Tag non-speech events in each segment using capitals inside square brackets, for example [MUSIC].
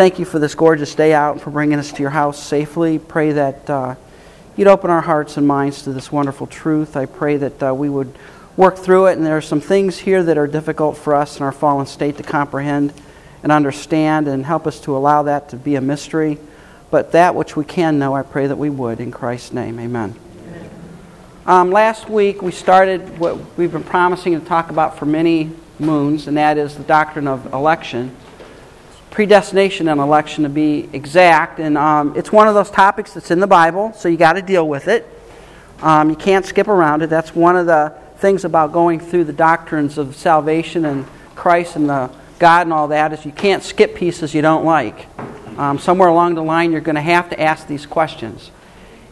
thank you for this gorgeous day out and for bringing us to your house safely. Pray that uh, you'd open our hearts and minds to this wonderful truth. I pray that uh, we would work through it, and there are some things here that are difficult for us in our fallen state to comprehend and understand, and help us to allow that to be a mystery. But that which we can know, I pray that we would. In Christ's name, amen. Um, last week we started what we've been promising to talk about for many moons, and that is the doctrine of election. Predestination and election, to be exact. And um, it's one of those topics that's in the Bible, so you got to deal with it. Um, you can't skip around it. That's one of the things about going through the doctrines of salvation and Christ and the God and all that is you can't skip pieces you don't like. Um, somewhere along the line, you're going to have to ask these questions.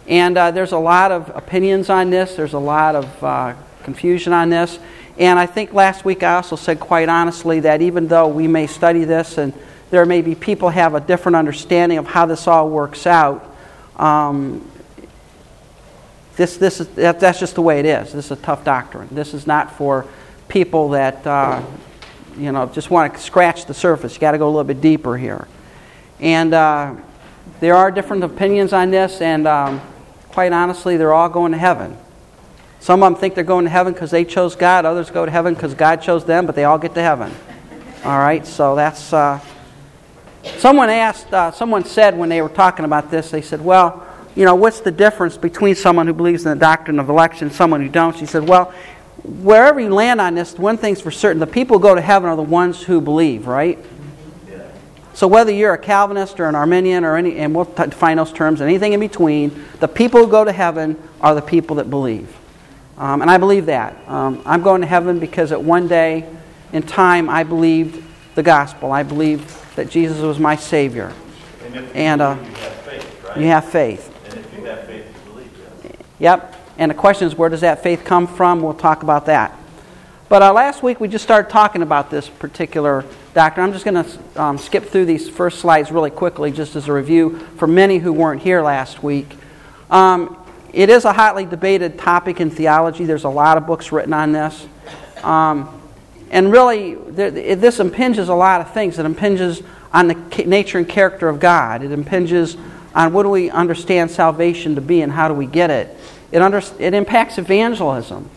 And uh, there's a lot of opinions on this, there's a lot of uh, confusion on this. And I think last week I also said quite honestly that even though we may study this and there may be people have a different understanding of how this all works out, um, this, this is, that, that's just the way it is. This is a tough doctrine. This is not for people that uh, you know just want to scratch the surface. You got to go a little bit deeper here. And uh, there are different opinions on this, and um, quite honestly, they're all going to heaven. Some of them think they're going to heaven because they chose God. Others go to heaven because God chose them, but they all get to heaven. All right, so that's. Uh, someone asked, uh, someone said when they were talking about this, they said, well, you know, what's the difference between someone who believes in the doctrine of election and someone who don't? She said, well, wherever you land on this, one thing's for certain the people who go to heaven are the ones who believe, right? So whether you're a Calvinist or an Arminian or any, and we'll define those terms, anything in between, the people who go to heaven are the people that believe. Um, and I believe that. Um, I'm going to heaven because at one day in time I believed the gospel. I believed that Jesus was my Savior. And, and uh, you have faith, right? You have faith. And if you have faith, you believe. Yeah. Yep. And the question is, where does that faith come from? We'll talk about that. But uh, last week we just started talking about this particular doctrine. I'm just going to um, skip through these first slides really quickly, just as a review for many who weren't here last week. Um, it is a hotly debated topic in theology. There's a lot of books written on this. Um, and really, this impinges a lot of things. It impinges on the nature and character of God. It impinges on what do we understand salvation to be and how do we get it. It, under, it impacts evangelism.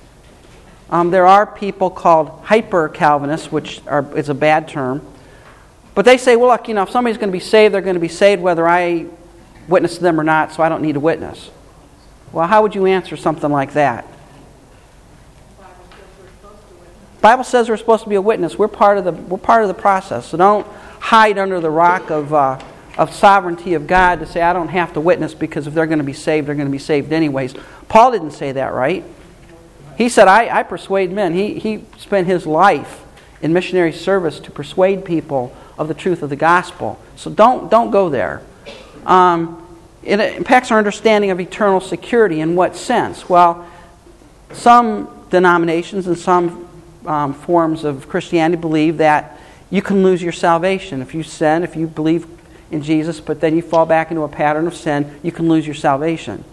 Um, there are people called hyper Calvinists, which are, is a bad term. But they say, well, look, you know, if somebody's going to be saved, they're going to be saved whether I witness to them or not, so I don't need a witness. Well, how would you answer something like that? Bible says we're supposed to be a witness. We're part of the, we're part of the process. So don't hide under the rock of, uh, of sovereignty of God to say, I don't have to witness because if they're going to be saved, they're going to be saved anyways. Paul didn't say that, right? He said, I, I persuade men. He, he spent his life in missionary service to persuade people of the truth of the gospel. So don't, don't go there. Um, it impacts our understanding of eternal security. In what sense? Well, some denominations and some um, forms of Christianity believe that you can lose your salvation. If you sin, if you believe in Jesus, but then you fall back into a pattern of sin, you can lose your salvation.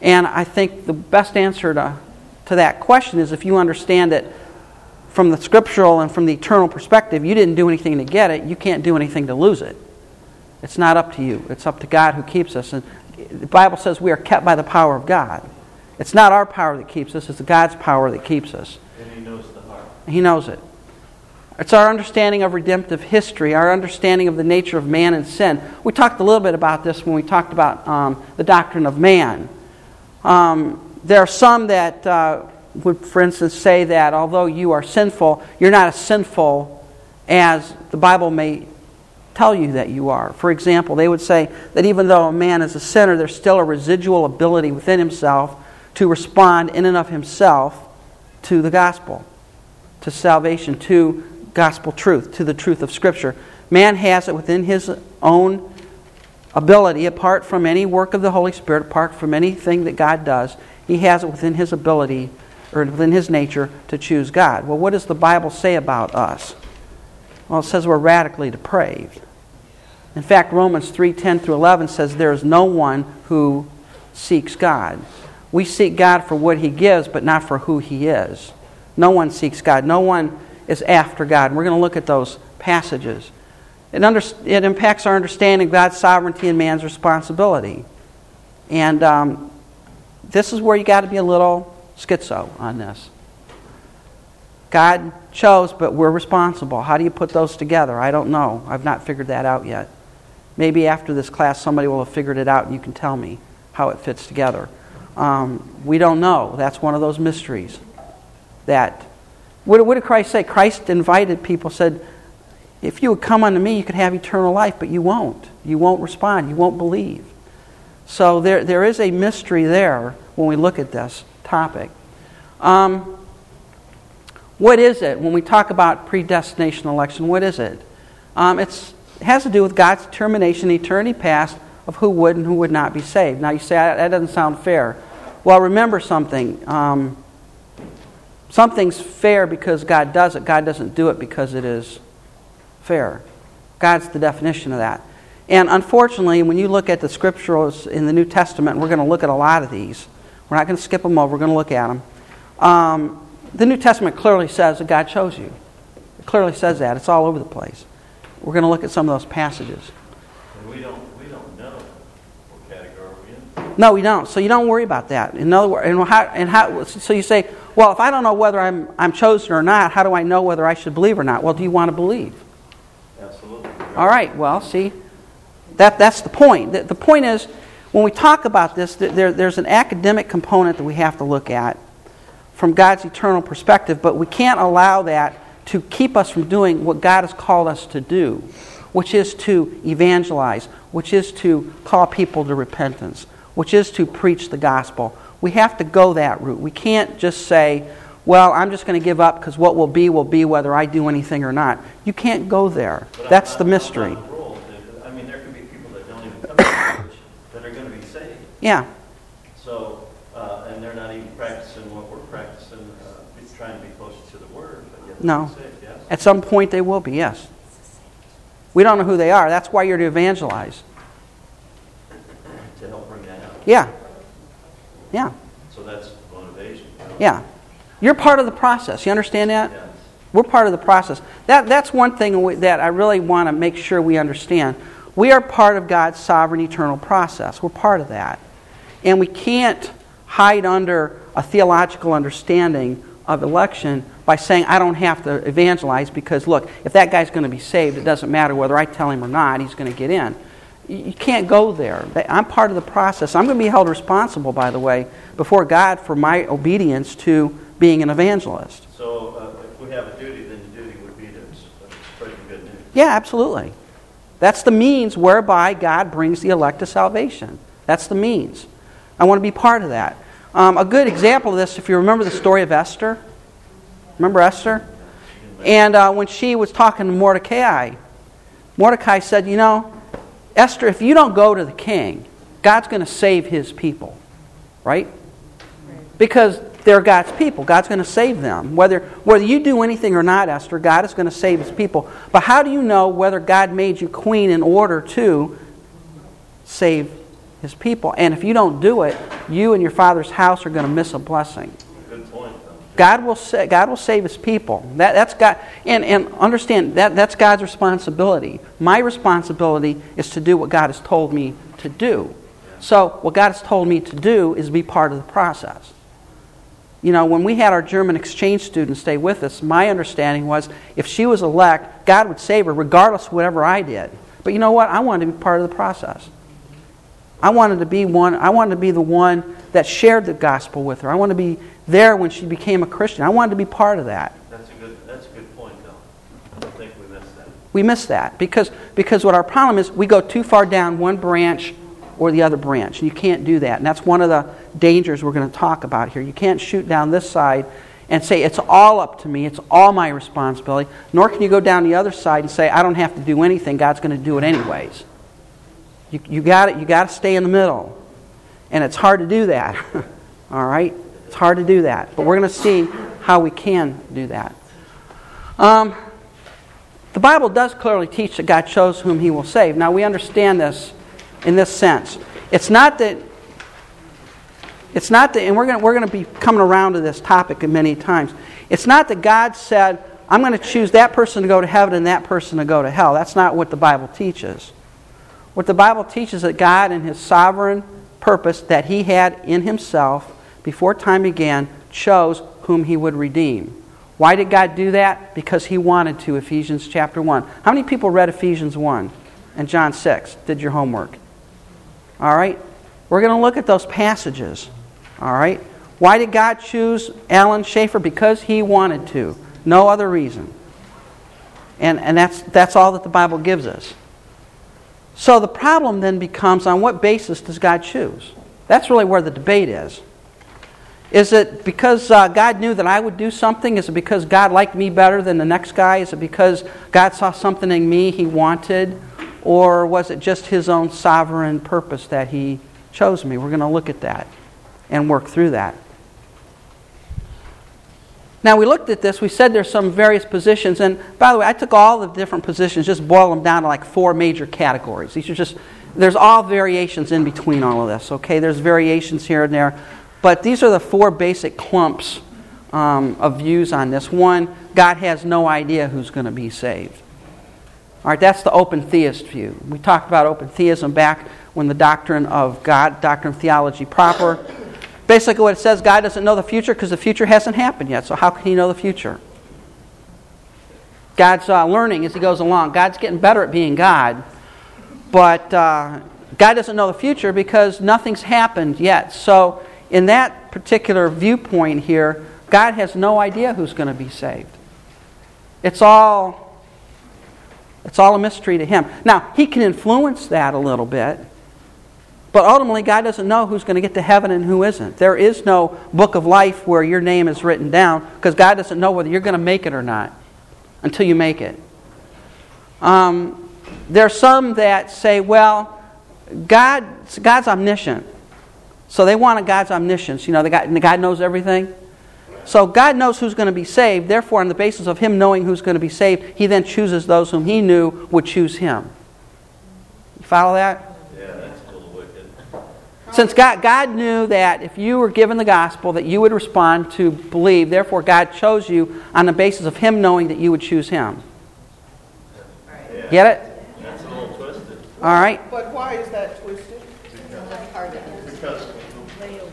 And I think the best answer to to that question is if you understand it from the scriptural and from the eternal perspective, you didn't do anything to get it, you can't do anything to lose it. It's not up to you, it's up to God who keeps us. And the Bible says we are kept by the power of God. It's not our power that keeps us, it's God's power that keeps us. And He knows. He knows it. It's our understanding of redemptive history, our understanding of the nature of man and sin. We talked a little bit about this when we talked about um, the doctrine of man. Um, there are some that uh, would, for instance, say that although you are sinful, you're not as sinful as the Bible may tell you that you are. For example, they would say that even though a man is a sinner, there's still a residual ability within himself to respond in and of himself to the gospel, to salvation, to gospel truth, to the truth of Scripture. Man has it within his own ability, apart from any work of the Holy Spirit, apart from anything that God does. He has it within his ability or within his nature to choose God. Well, what does the Bible say about us? Well, it says we're radically depraved. In fact, Romans 3 10 through 11 says there is no one who seeks God. We seek God for what he gives, but not for who he is. No one seeks God. No one is after God. And we're going to look at those passages. it, under, it impacts our understanding of God's sovereignty and man's responsibility. And um, this is where you got to be a little schizo on this. God chose, but we're responsible. How do you put those together? I don't know. I've not figured that out yet. Maybe after this class, somebody will have figured it out and you can tell me how it fits together. Um, we don't know. That's one of those mysteries. That what, what did Christ say? Christ invited people, said, "If you would come unto me, you could have eternal life, but you won't. You won't respond. You won't believe." So there, there is a mystery there when we look at this topic. Um, what is it when we talk about predestination election? What is it? Um, it has to do with God's determination eternity past of who would and who would not be saved. Now you say that doesn't sound fair. Well, remember something. Um, something's fair because God does it. God doesn't do it because it is fair. God's the definition of that. And unfortunately, when you look at the scriptures in the New Testament, we're going to look at a lot of these. We're not going to skip them over. We're going to look at them. Um, the New Testament clearly says that God chose you. It clearly says that. It's all over the place. We're going to look at some of those passages. And we don't, we don't know what category we're in. No, we don't. So you don't worry about that. In other words, and how, and how, so you say, well, if I don't know whether I'm, I'm chosen or not, how do I know whether I should believe or not? Well, do you want to believe? Absolutely. All right, well, see, that, that's the point. The, the point is, when we talk about this, there, there's an academic component that we have to look at from God's eternal perspective, but we can't allow that to keep us from doing what God has called us to do, which is to evangelize, which is to call people to repentance, which is to preach the gospel. We have to go that route. We can't just say, well, I'm just going to give up because what will be will be whether I do anything or not. You can't go there. But That's I'm the not- mystery. Not. I mean, there could be people that don't even come to church that are going to be saved. Yeah, So, uh, and they're not even practicing what we're practicing, uh, trying to be closer to the Word, but yet No. saved, yes? at some point they will be, yes. We don't know who they are. That's why you're to evangelize. To help bring that out. Yeah. Yeah. So that's motivation. Yeah. You're part of the process. You understand that? Yes. We're part of the process. That, that's one thing that I really want to make sure we understand. We are part of God's sovereign eternal process. We're part of that. And we can't hide under a theological understanding of election by saying, I don't have to evangelize because, look, if that guy's going to be saved, it doesn't matter whether I tell him or not, he's going to get in. You can't go there. I'm part of the process. I'm going to be held responsible, by the way, before God for my obedience to being an evangelist. So uh, if we have a duty, then the duty would be to uh, spread the good news. Yeah, absolutely. That's the means whereby God brings the elect to salvation. That's the means. I want to be part of that. Um, a good example of this, if you remember the story of Esther, remember Esther? And uh, when she was talking to Mordecai, Mordecai said, You know, Esther, if you don't go to the king, God's going to save his people. Right? Because they're God's people. God's going to save them. Whether, whether you do anything or not, Esther, God is going to save his people. But how do you know whether God made you queen in order to save his people? And if you don't do it, you and your father's house are going to miss a blessing. God will, sa- God will save his people. That, that's God, and, and understand that that's God's responsibility. My responsibility is to do what God has told me to do. So, what God has told me to do is be part of the process. You know, when we had our German exchange student stay with us, my understanding was if she was elect, God would save her regardless of whatever I did. But you know what? I wanted to be part of the process. I wanted to be one. I wanted to be the one that shared the gospel with her. I wanted to be there when she became a Christian. I wanted to be part of that. That's a good, that's a good point, though. I think we missed that. We miss that because because what our problem is, we go too far down one branch or the other branch. You can't do that. And that's one of the dangers we're going to talk about here. You can't shoot down this side and say it's all up to me, it's all my responsibility. Nor can you go down the other side and say I don't have to do anything. God's going to do it anyways. You you got it. You got to stay in the middle, and it's hard to do that. [LAUGHS] all right, it's hard to do that. But we're going to see how we can do that. Um, the Bible does clearly teach that God chose whom He will save. Now we understand this in this sense. It's not that. It's not that, and we're going we're going to be coming around to this topic many times. It's not that God said, I'm going to choose that person to go to heaven and that person to go to hell. That's not what the Bible teaches. What the Bible teaches that God, in His sovereign purpose that He had in Himself before time began, chose whom He would redeem. Why did God do that? Because He wanted to, Ephesians chapter 1. How many people read Ephesians 1 and John 6? Did your homework? All right? We're going to look at those passages. All right? Why did God choose Alan Schaefer? Because He wanted to. No other reason. And, and that's, that's all that the Bible gives us. So the problem then becomes on what basis does God choose? That's really where the debate is. Is it because uh, God knew that I would do something? Is it because God liked me better than the next guy? Is it because God saw something in me he wanted? Or was it just his own sovereign purpose that he chose me? We're going to look at that and work through that. Now, we looked at this. We said there's some various positions. And by the way, I took all the different positions, just boiled them down to like four major categories. These are just, there's all variations in between all of this, okay? There's variations here and there. But these are the four basic clumps um, of views on this. One, God has no idea who's going to be saved. All right, that's the open theist view. We talked about open theism back when the doctrine of God, doctrine of theology proper, Basically, what it says God doesn't know the future because the future hasn't happened yet. So, how can He know the future? God's uh, learning as He goes along. God's getting better at being God. But uh, God doesn't know the future because nothing's happened yet. So, in that particular viewpoint here, God has no idea who's going to be saved. It's all, it's all a mystery to Him. Now, He can influence that a little bit. But ultimately, God doesn't know who's going to get to heaven and who isn't. There is no book of life where your name is written down because God doesn't know whether you're going to make it or not until you make it. Um, there are some that say, well, God, God's omniscient. So they want God's omniscience. You know, God, God knows everything. So God knows who's going to be saved. Therefore, on the basis of Him knowing who's going to be saved, He then chooses those whom He knew would choose Him. You follow that? Since God, God knew that if you were given the gospel, that you would respond to believe, therefore God chose you on the basis of Him knowing that you would choose Him. Yeah. Get it? That's a little twisted. All right. But why is that twisted? Because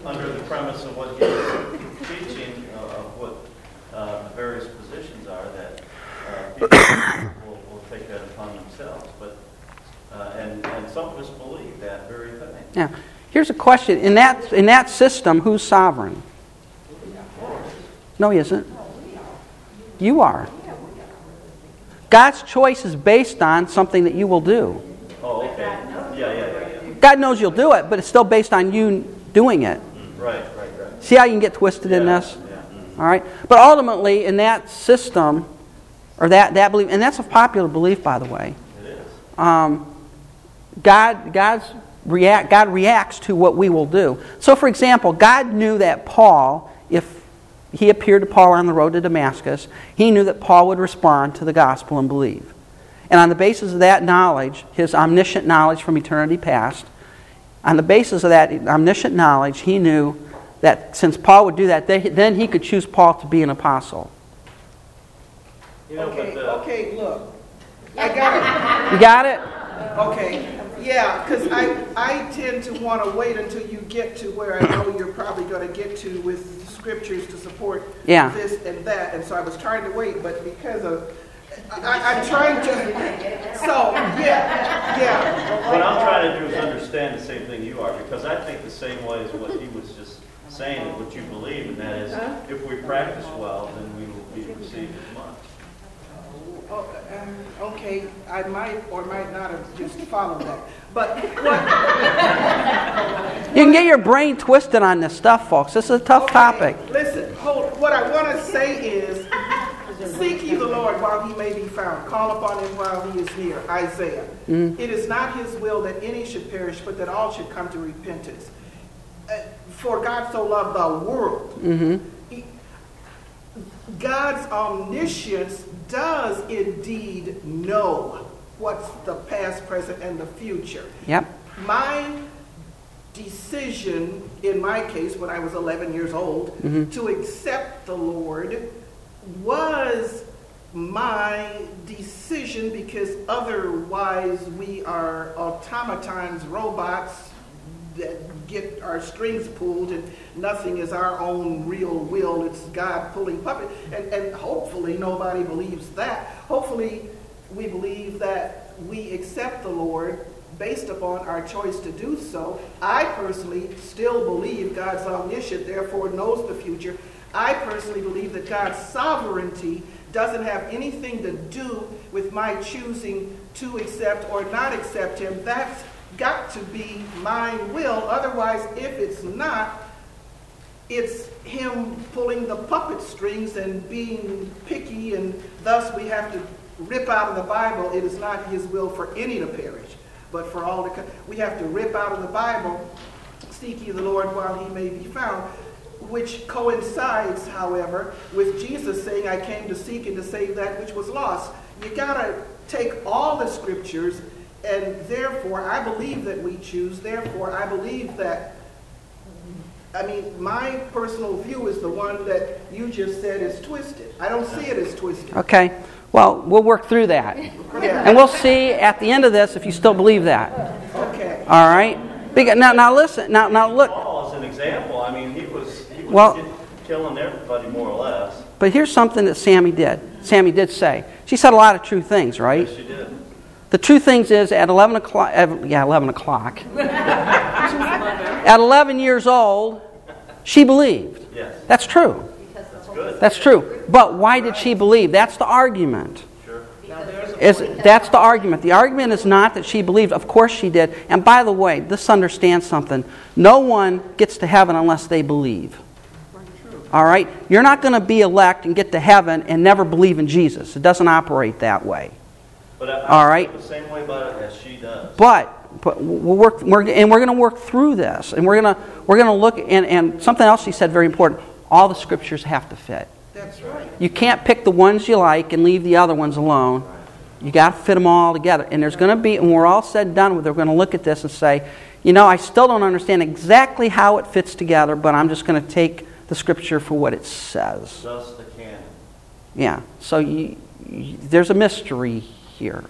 under the premise of what he's teaching, uh, of what uh, the various positions are, that uh, people [COUGHS] will, will take that upon themselves. But uh, and and some of us believe that very thing. Yeah. Here's a question. In that, in that system, who's sovereign? No, he isn't. You are. God's choice is based on something that you will do. Oh, okay. Yeah, yeah, yeah, yeah. God knows you'll do it, but it's still based on you doing it. Right, right, right. See how you can get twisted in this? yeah. Mm. All right? But ultimately, in that system, or that, that belief, and that's a popular belief, by the way, It is. um, God, God's react, God reacts to what we will do. So, for example, God knew that Paul, if he appeared to Paul on the road to Damascus, he knew that Paul would respond to the gospel and believe. And on the basis of that knowledge, his omniscient knowledge from eternity past, on the basis of that omniscient knowledge, he knew that since Paul would do that, then he could choose Paul to be an apostle. You know, Okay, the, okay, look. I got it. You got it? it. Okay, yeah, because I, I tend to want to wait until you get to where I know you're probably going to get to with scriptures to support Yeah. this and that. And so I was trying to wait, but because of, I, I'm trying to, so, yeah, yeah. what I'm trying to do is understand the same thing you are, because I think the same way as what he was just saying, what you believe, and that is, uh-huh. if we practice well, then we will be received as much. Oh, um, Okay, I might or might not have just followed that. But what, You can get your brain twisted on this stuff, folks. This is a tough Okay, topic. Listen, hold, what I want to say is, seek ye the Lord while he may be found. Call upon him while he is near. Isaiah. It is not his will that any should perish, but that all should come to repentance. Uh, For God so loved the world. He- God's omniscience does indeed know what's the past, present, and the future. Yep. My decision, in my case, when I was 11 years old, mm-hmm. to accept the Lord was my decision because otherwise we are automatons, robots that get our strings pulled and nothing is our own real will. It's God pulling puppet. And, and hopefully nobody believes that. Hopefully we believe that we accept the Lord based upon our choice to do so. I personally still believe God's omniscient, therefore knows the future. I personally believe that God's sovereignty doesn't have anything to do with my choosing to accept or not accept Him. That's got to be my will. Otherwise, if it's not, it's Him pulling the puppet strings and being picky, and thus we have to rip out of the Bible. It is not His will for any to perish but for all the, we have to rip out of the Bible, seek ye the Lord while he may be found, which coincides, however, with Jesus saying, I came to seek and to save that which was lost. You got to take all the scriptures, and therefore, I believe that we choose. Therefore, I believe that, I mean, my personal view is the one that you just said is twisted. I don't see it as twisted. Okay. Well, we'll work through that. Yeah. And we'll see at the end of this if you still believe that. Okay. All right? Because, now, now listen. Now, now look. Paul is an example. I mean, he was, he was Well- killing everybody more or less. But here's something that Sammy did. Sammy did say. She said a lot of true things, right? Yes, you did. The true things is at 11 o'clock, yeah, 11 o'clock. at 11 years old, she believed. Yes, That's true. that's good. That's true. But why did she believe? That's the argument. Sure. Is, that's the argument. The argument is not that she believed. Of course she did. And by the way, this understands something. No one gets to heaven unless they believe. All right? You're not going to be elect and get to heaven and never believe in Jesus. It doesn't operate that way. But I, All I right. feel the same way about it as she does. But, but we'll work, we're, and we're going to work through this. And we're going to, we're going to look, and, and something else she said very important all the scriptures have to fit. That's right. You can't pick the ones you like and leave the other ones alone. You got to fit them all together. And there's going to be, and we're all said and done with, we're going to look at this and say, you know, I still don't understand exactly how it fits together, but I'm just going to take the scripture for what it says. Thus the canon. Yeah. So you, you, there's a mystery here.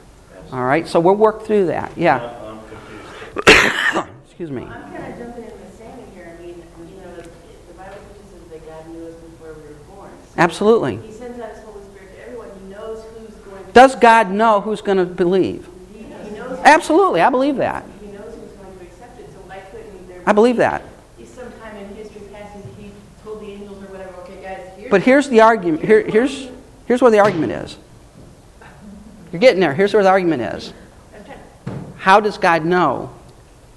All right. So we'll work through that. Yeah. I'm, I'm confused. [COUGHS] Excuse me. I'm kind of jumping in with Sammy here. I mean, you know, the, the Bible teaches that God knew us before we were born. So Absolutely. He sends out His Holy Spirit to everyone. He knows who's going to. Does God know who's going to believe? He, he knows. Absolutely. I believe that. He knows who's going to accept it. So why couldn't there? I believe that. Be sometime in history past, he told the angels or whatever. Okay, guys, here's. But here's the argument. Here, here's, here's where the argument is. You're getting there. Here's where the argument is. How does God know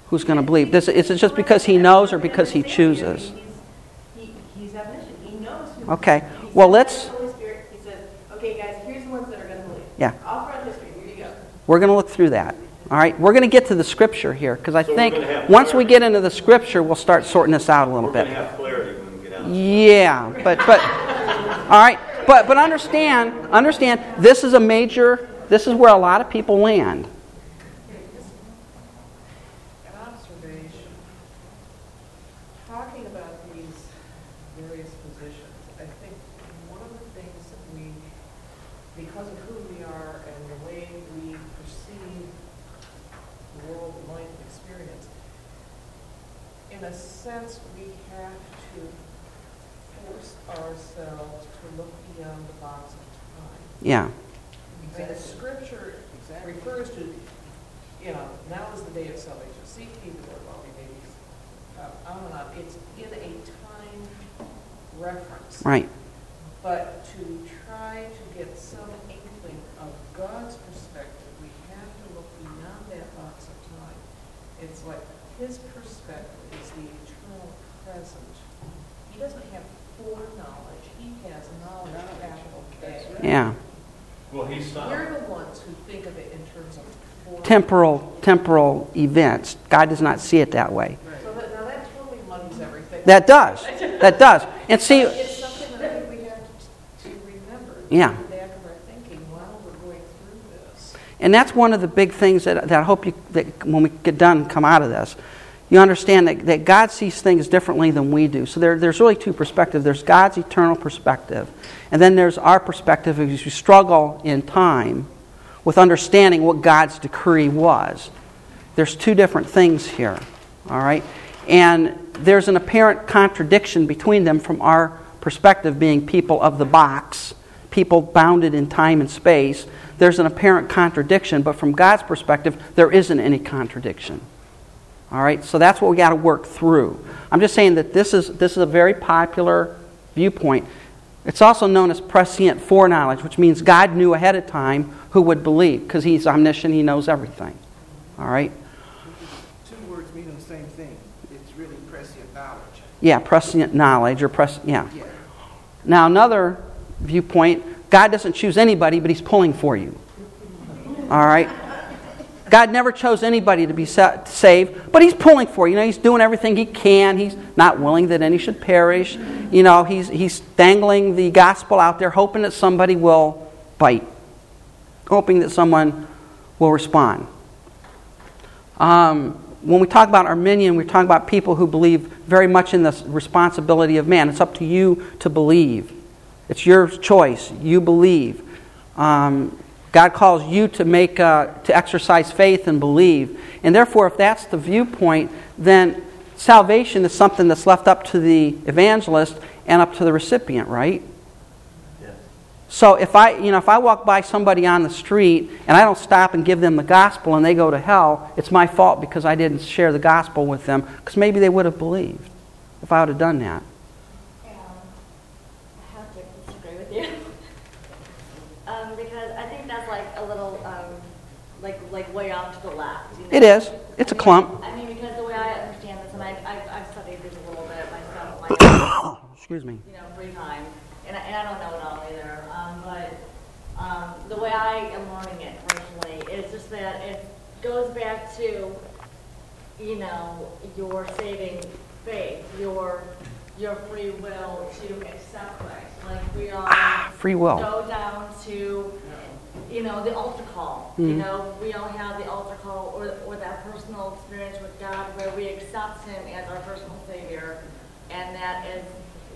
who's going to believe? This, is it just because He knows or because He chooses? He's, he, he's omniscient. He knows who. Okay. Well, let's- the Holy Spirit. He says, okay, guys, here's the ones that are going to believe. Yeah. All throughout history. Here you go. We're going to look through that. All right? We're going to get to the scripture here because I So think once we get into the scripture, we'll start sorting this out a little We're bit. have clarity when we get out. Yeah, but but all right, but but understand, understand. This is a major. This is where a lot of people land. Observation. Talking about these various positions, I think one of the things that we, because of who we are and the way we perceive the world life experience, in a sense, we have to force ourselves to look beyond the box of time. Yeah, I mean, the scripture refers to, you know, now is the day of salvation. Seek ye the Lord while he may be, uh, on and on. It's in a time reference. right. But to try to get some inkling of God's perspective, we have to look beyond that box of time. It's like his perspective is the eternal present. He doesn't have foreknowledge. He has knowledge, capital K. Yeah, Well, he's not. We're the ones who think of it in terms of foreknowledge. temporal temporal events. God does not see it that way. So that, now that totally muddies everything. That does. [LAUGHS] That does. And see, this. and that's one of the big things that, that I hope you that when we get done come out of this you understand that, that God sees things differently than we do. So there, there's really two perspectives there's God's eternal perspective, and then there's our perspective as you struggle in time with understanding what God's decree was. There's two different things here, all right? And there's an apparent contradiction between them from our perspective, being people of the box, people bounded in time and space. There's an apparent contradiction, but from God's perspective, there isn't any contradiction. All right, so that's what we got to work through. I'm just saying that this is, this is a very popular viewpoint. It's also known as prescient foreknowledge, which means God knew ahead of time who would believe because He's omniscient, He knows everything. All right? Two words mean the same thing. It's really prescient knowledge. Yeah, prescient knowledge or pres. Yeah. Yeah. Now another viewpoint: God doesn't choose anybody, but He's pulling for you. All right. God never chose anybody to be saved, but He's pulling for you. You know, He's doing everything He can. He's not willing that any should perish. You know, He's He's dangling the gospel out there, hoping that somebody will bite, hoping that someone will respond. Um, when we talk about Arminian, we're talking about people who believe very much in the responsibility of man. It's up to you to believe. It's your choice. You believe. Um, God calls you to make uh, to exercise faith and believe. And therefore, if that's the viewpoint, then salvation is something that's left up to the evangelist and up to the recipient, right? Yes. So if I, you know, if I walk by somebody on the street and I don't stop and give them the gospel and they go to hell, it's my fault because I didn't share the gospel with them because maybe they would have believed if I would have done that. Um, I have to disagree with you. um, because I think that's like a little, um, like, like way off to the left. You know? It is. It's a I mean- clump. I mean, because the way I understand this, and I, I've, I've studied this a little bit myself, like, [COUGHS] Excuse me. you know, free time, and I, and I don't know it all either. Um, but um, the way I am learning it personally is just that it goes back to, you know, your saving faith, your your free will to accept Christ. Like we all Free will. go down to, you know, the altar call. You Mhm. know, we all have the altar call or, or that personal experience with God where we accept Him as our personal Savior, and that is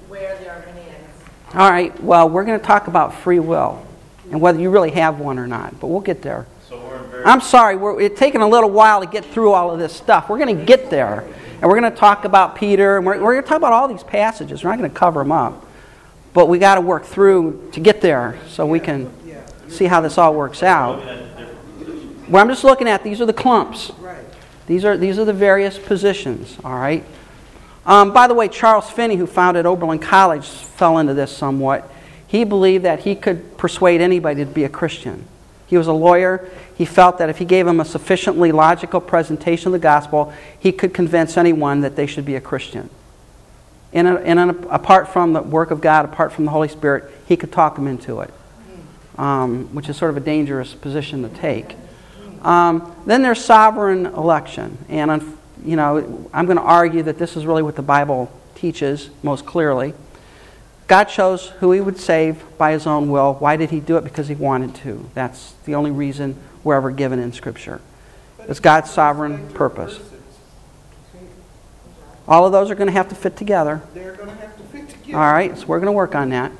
where the argument ends. All right. Well, we're going to talk about free will and whether you really have one or not, but we'll get there. So very. I'm sorry, we're, it's taking a little while to get through all of this stuff. We're going to get there. And we're going to talk about Peter, and we're, we're going to talk about all these passages. We're not going to cover them up. But we got to work through to get there so we can Yeah, see how this all works out. Well, I'm just looking at these are the clumps. These are, these are the various positions, all right? Um, by the way, Charles Finney, who founded Oberlin College, fell into this somewhat. He believed that he could persuade anybody to be a Christian. He was a lawyer. He felt that if he gave them a sufficiently logical presentation of the gospel, he could convince anyone that they should be a Christian. And, and apart from the work of God, apart from the Holy Spirit, he could talk them into it, um, which is sort of a dangerous position to take. Um, then there's sovereign election. And, unf- you know, I'm going to argue that this is really what the Bible teaches most clearly. God chose who he would save by his own will. Why did he do it? Because he wanted to. That's the only reason we're ever given in Scripture. It's God's sovereign purpose. All of those are going to have to fit together. They're going to have to fit together. All right, so we're going to work on that.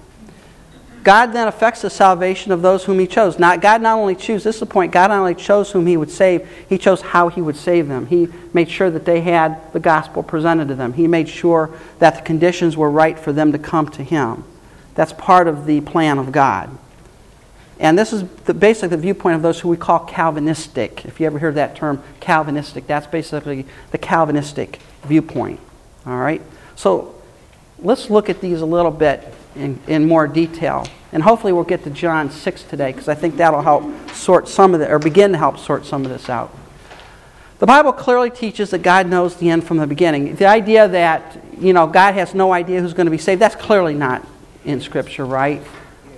God then affects the salvation of those whom He chose. Not God not only chose. This is the point. God not only chose whom He would save. He chose how He would save them. He made sure that they had the gospel presented to them. He made sure that the conditions were right for them to come to Him. That's part of the plan of God. And this is the, basically the viewpoint of those who we call Calvinistic. If you ever hear that term, Calvinistic, that's basically the Calvinistic viewpoint. All right? So let's look at these a little bit in, in more detail. And hopefully we'll get to John 6 today because I think that'll help sort some of it, or begin to help sort some of this out. The Bible clearly teaches that God knows the end from the beginning. The idea that, you know, God has no idea who's going to be saved, that's clearly not in Scripture, right?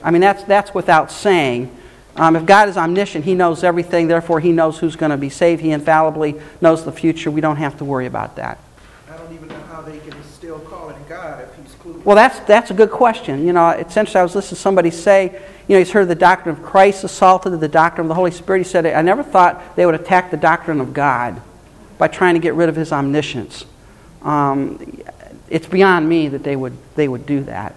I mean, that's, that's without saying. Um, if God is omniscient, He knows everything, therefore, He knows who's going to be saved. He infallibly knows the future. We don't have to worry about that. I don't even know how they can still call it God if he's clueless. Well, that's, that's a good question. You know, interesting. I was listening to somebody say, you know, he's heard the doctrine of Christ assaulted, the doctrine of the Holy Spirit. He said, I never thought they would attack the doctrine of God. by trying to get rid of his omniscience. Um, it's beyond me that they would, they would do that.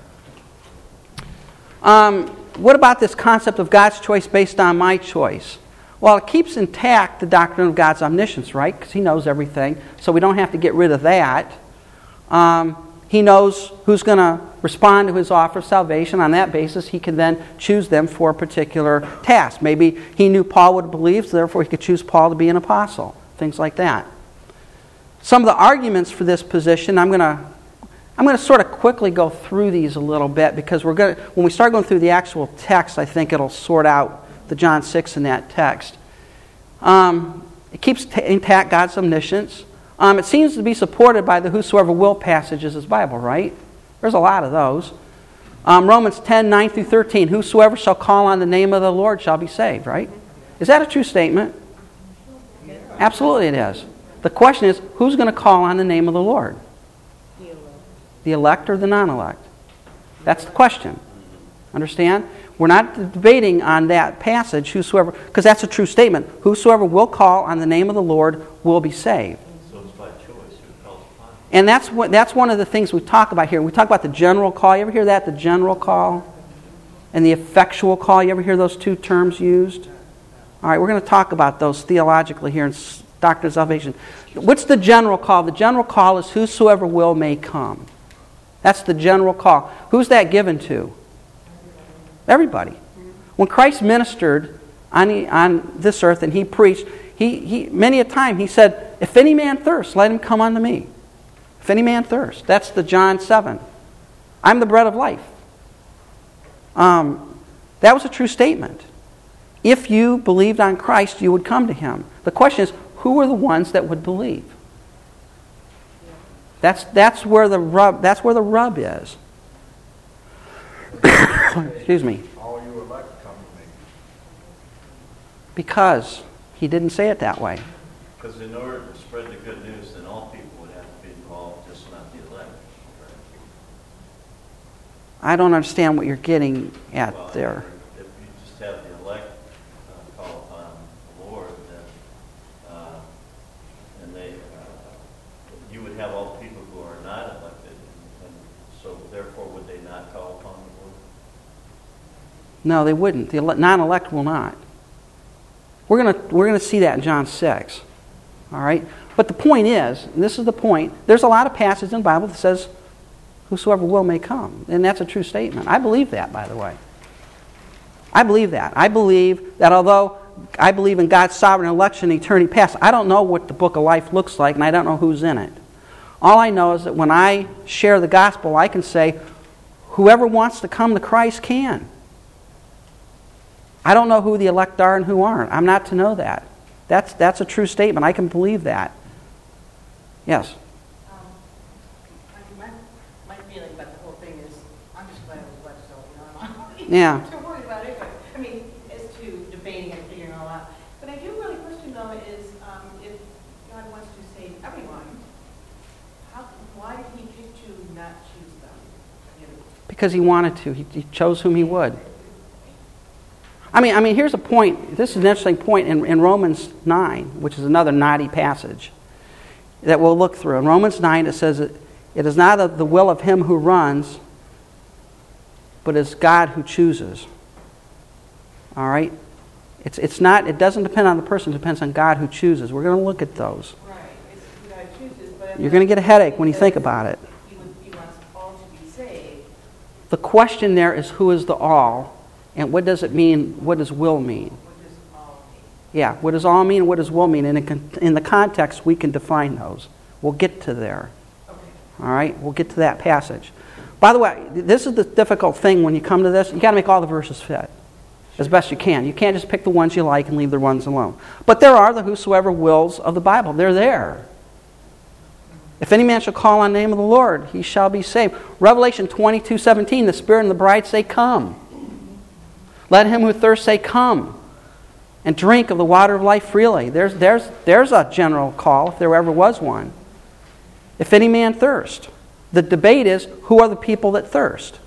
Um, what about this concept of God's choice based on my choice? Well, it keeps intact the doctrine of God's omniscience, right? Because He knows everything, so we don't have to get rid of that. Um, he knows who's going to respond to His offer of salvation. On that basis, He can then choose them for a particular task. Maybe He knew Paul would believe, so therefore He could choose Paul to be an apostle. Things like that. Some of the arguments for this position, I'm going to I'm going to sort of quickly go through these a little bit because we're going to, when we start going through the actual text, I think it'll sort out the John 6 in that text. Um, it keeps t- intact God's omniscience. Um, it seems to be supported by the whosoever will passages of Bible, right? There's a lot of those. Um, Romans 10, 9 through 13. Whosoever shall call on the name of the Lord shall be saved, right? Is that a true statement? Absolutely it is. The question is, who's going to call on the name of the Lord? The elect or the non elect? That's the question. Understand? We're not debating on that passage, whosoever, because that's a true statement. Whosoever will call on the name of the Lord will be saved. So it's by choice who calls upon. And that's, what, that's one of the things we talk about here. We talk about the general call. You ever hear that? The general call? And the effectual call. You ever hear those two terms used? All right, we're going to talk about those theologically here in Doctrine of Salvation. What's the general call? The general call is whosoever will may come. That's the general call. Who's that given to? Everybody. When Christ ministered on, the, on this earth and he preached, he, he, many a time he said, If any man thirst, let him come unto me. If any man thirst. That's the John 7. I'm the bread of life. Um, that was a true statement. If you believed on Christ, you would come to him. The question is, who are the ones that would believe? That's, that's, where the rub, that's where the rub is. [COUGHS] Excuse me. All you elect come to me. Because he didn't say it that way. Because in order to spread the good news, then all people would have to be involved, just not the elect. I don't understand what you're getting at Well, there. If you just have the elect uh, call upon the Lord, then, uh, and they, uh, you would have all the people who are not elected, and so therefore would they not call upon the Lord? No, they wouldn't. The non elect will not. We're going to we're going to see that in John 6. All right? But the point is, and this is the point, there's a lot of passages in the Bible that says, whosoever will may come. And that's a true statement. I believe that, by the way. I believe that. I believe that although I believe in God's sovereign election eternity past, I don't know what the book of life looks like, and I don't know who's in it. All I know is that when I share the gospel, I can say, whoever wants to come to Christ can. I don't know who the elect are and who aren't. I'm not to know that. That's, that's a true statement. I can believe that. Yes. Um, My, my feeling about the whole thing is, I'm just glad it was left so, you know, I'm Yeah. too worried about it, but, I mean, as to debating and figuring it all out. But I do really question though is, um, if God wants to save everyone, how, why did he pick to not choose them? You know, Because he wanted to. He, he chose whom he would. I mean, I mean, here's a point. This is an interesting point in, in Romans 9, which is another knotty passage that we'll look through. In Romans 9, it says, It is not the will of him who runs, but it's God who chooses. All right? It's, it's not, it doesn't depend on the person, it depends on God who chooses. We're going to look at those. Right, it's who God chooses, but. You're going to get a headache when you think about it. He would, he wants all to be saved. The question there is who is the all, and what does it mean? What does will mean? What does mean? Yeah, what does all mean what does will mean? And in, in the context, we can define those. We'll get to there. Okay. All right, we'll get to that passage. By the way, this is the difficult thing when you come to this. You've got to make all the verses fit as best you can. You can't just pick the ones you like and leave the ones alone. But there are the whosoever wills of the Bible. They're there. If any man shall call on the name of the Lord, he shall be saved. Revelation 22 17, the Spirit and the bride say, Come. Let him who thirsts say, Come and drink of the water of life freely. There's, there's, there's a general call, if there ever was one. If any man thirst. The debate is who are the people that thirst?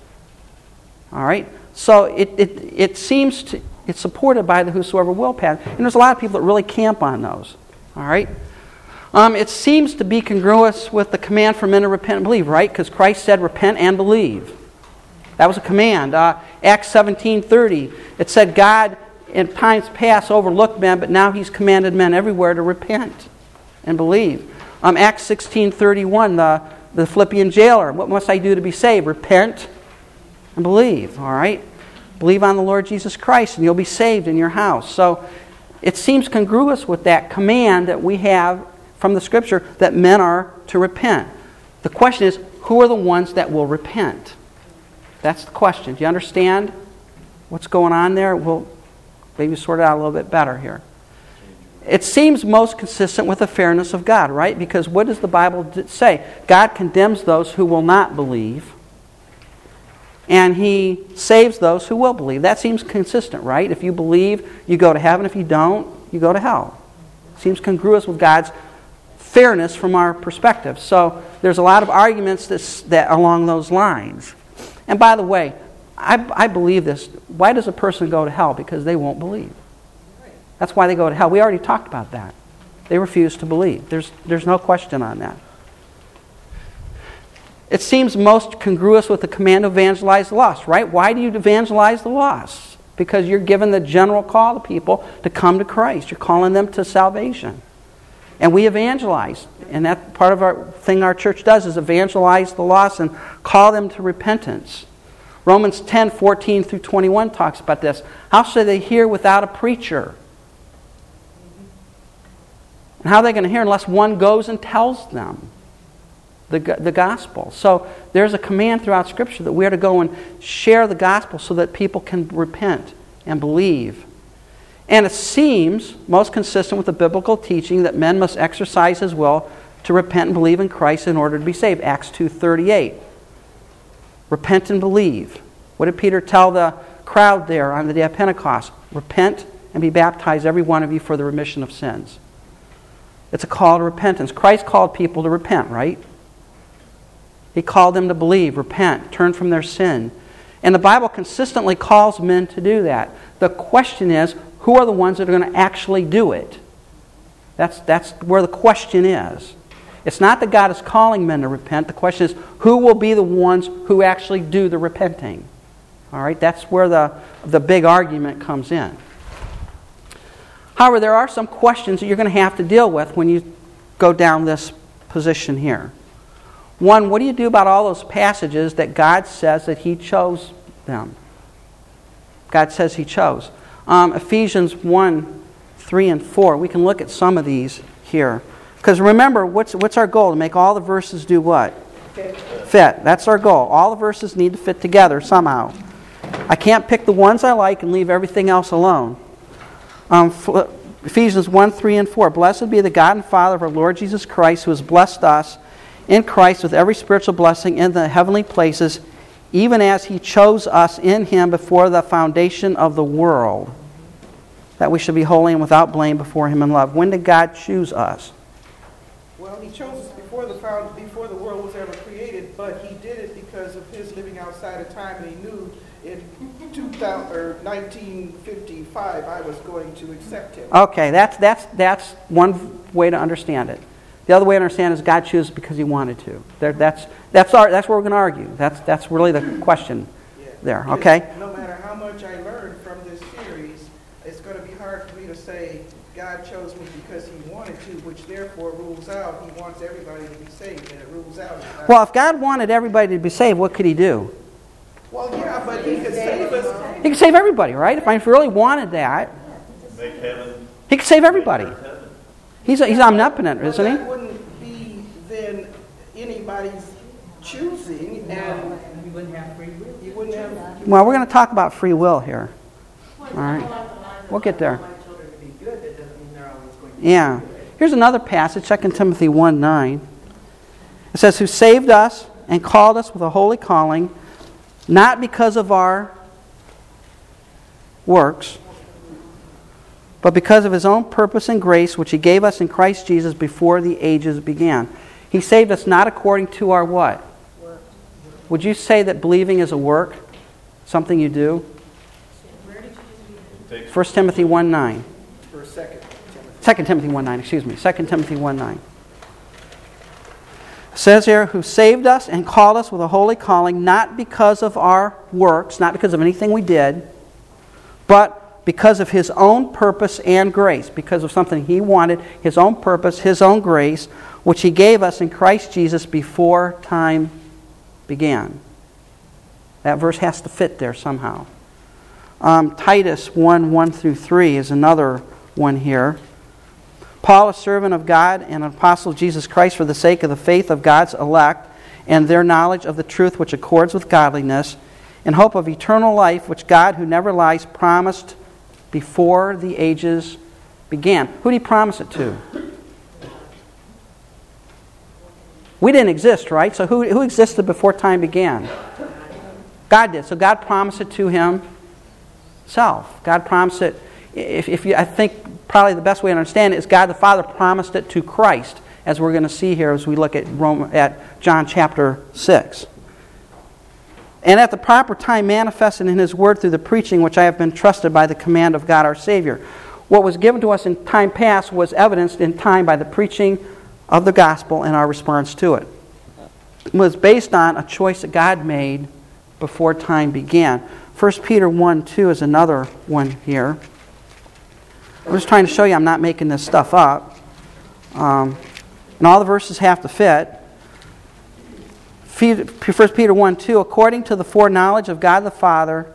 All right? So it, it, it seems to, it's supported by the whosoever will path. And there's a lot of people that really camp on those. All right? Um, it seems to be congruous with the command for men to repent and believe, right? Because Christ said, repent and believe. That was a command. Uh, Acts 17.30, it said God in times past overlooked men, but now he's commanded men everywhere to repent and believe. Um, Acts 16.31, the, the Philippian jailer, what must I do to be saved? Repent and believe, all right? Believe on the Lord Jesus Christ and you'll be saved in your house. So it seems congruous with that command that we have from the scripture that men are to repent. The question is, who are the ones that will repent? That's the question. Do you understand what's going on there? We'll maybe sort it out a little bit better here. It seems most consistent with the fairness of God, right? Because what does the Bible say? God condemns those who will not believe, and He saves those who will believe. That seems consistent, right? If you believe, you go to heaven. If you don't, you go to hell. Seems congruous with God's fairness from our perspective. So there's a lot of arguments that, that along those lines. And by the way, I, I believe this. Why does a person go to hell? Because they won't believe. That's why they go to hell. We already talked about that. They refuse to believe. There's, there's no question on that. It seems most congruous with the command to evangelize the lost, right? Why do you evangelize the lost? Because you're given the general call to people to come to Christ. You're calling them to salvation. And we evangelize. And that part of our thing our church does is evangelize the lost and call them to repentance. Romans 10, 14 through 21 talks about this. How shall they hear without a preacher? And how are they going to hear unless one goes and tells them the, the gospel? So there's a command throughout Scripture that we are to go and share the gospel so that people can repent and believe. And it seems most consistent with the biblical teaching that men must exercise his will to repent and believe in Christ in order to be saved. Acts 2:38. Repent and believe. What did Peter tell the crowd there on the day of Pentecost? Repent and be baptized every one of you for the remission of sins. It's a call to repentance. Christ called people to repent, right? He called them to believe, repent, turn from their sin. And the Bible consistently calls men to do that. The question is, who are the ones that are going to actually do it? That's, that's where the question is. It's not that God is calling men to repent. The question is, who will be the ones who actually do the repenting? All right, that's where the, the big argument comes in. However, there are some questions that you're going to have to deal with when you go down this position here. One, what do you do about all those passages that God says that He chose them? God says He chose. Um, Ephesians 1 3 and 4. We can look at some of these here. Because remember, what's, what's our goal? To make all the verses do what? Fit. fit. That's our goal. All the verses need to fit together somehow. I can't pick the ones I like and leave everything else alone. Um, Ephesians 1 3 and 4. Blessed be the God and Father of our Lord Jesus Christ, who has blessed us in Christ with every spiritual blessing in the heavenly places, even as he chose us in him before the foundation of the world, that we should be holy and without blame before him in love. When did God choose us? Well, he chose us before the, before the world was ever created, but he did it because of his living outside of time, and he knew in 2000, or 1955 I was going to accept him. Okay, that's, that's, that's one way to understand it. The other way to understand is God chose because he wanted to. There, that's, that's, our, that's where we're going to argue. That's, that's really the question Yeah. there, okay? No matter how much I learned from this series, it's going to be hard for me to say God chose me because he wanted to, which therefore rules out he wants everybody to be saved, and it rules out. Well, if God wanted everybody to be saved, what could he do? Well, yeah, but he could save us. He could save everybody, right? If I really wanted that, Make heaven. he could save everybody. make earth. He's, he's omnipotent, Well, isn't that he? wouldn't be then anybody's choosing, and You wouldn't have free will. you wouldn't have. Well, we're going to talk about free will here. All right. We'll get there. My children to be good, that doesn't mean they're always going to be Yeah. Here's another passage, 2 Timothy 1 9. It says, Who saved us and called us with a holy calling, not because of our works, but because of his own purpose and grace, which he gave us in Christ Jesus before the ages began. He saved us not according to our what? Would you say that believing is a work? Something you do? 1 Timothy 1 9. For a second, Timothy. 2 Timothy 1 9, excuse me. 2 Timothy 1 9. Says here, who saved us and called us with a holy calling, not because of our works, not because of anything we did, but because of his own purpose and grace, because of something he wanted, his own purpose, his own grace, which he gave us in Christ Jesus before time began. That verse has to fit there somehow. Um, Titus 1 1 through 3 is another one here. Paul, a servant of God and an apostle of Jesus Christ, for the sake of the faith of God's elect and their knowledge of the truth which accords with godliness, in hope of eternal life, which God, who never lies, promised before the ages began. Who did he promise it to? We didn't exist, right? So who, who existed before time began? God did. So God promised it to himself. God promised it. If, if you, I think probably the best way to understand it is God the Father promised it to Christ, as we're going to see here as we look at, Rome, at John chapter 6. And at the proper time manifested in His Word through the preaching which I have been trusted by the command of God our Savior. What was given to us in time past was evidenced in time by the preaching of the gospel and our response to it. It was based on a choice that God made before time began. 1 Peter 1 2 is another one here. I'm just trying to show you I'm not making this stuff up. Um, and all the verses have to fit. 1 Peter 1 2, according to the foreknowledge of God the Father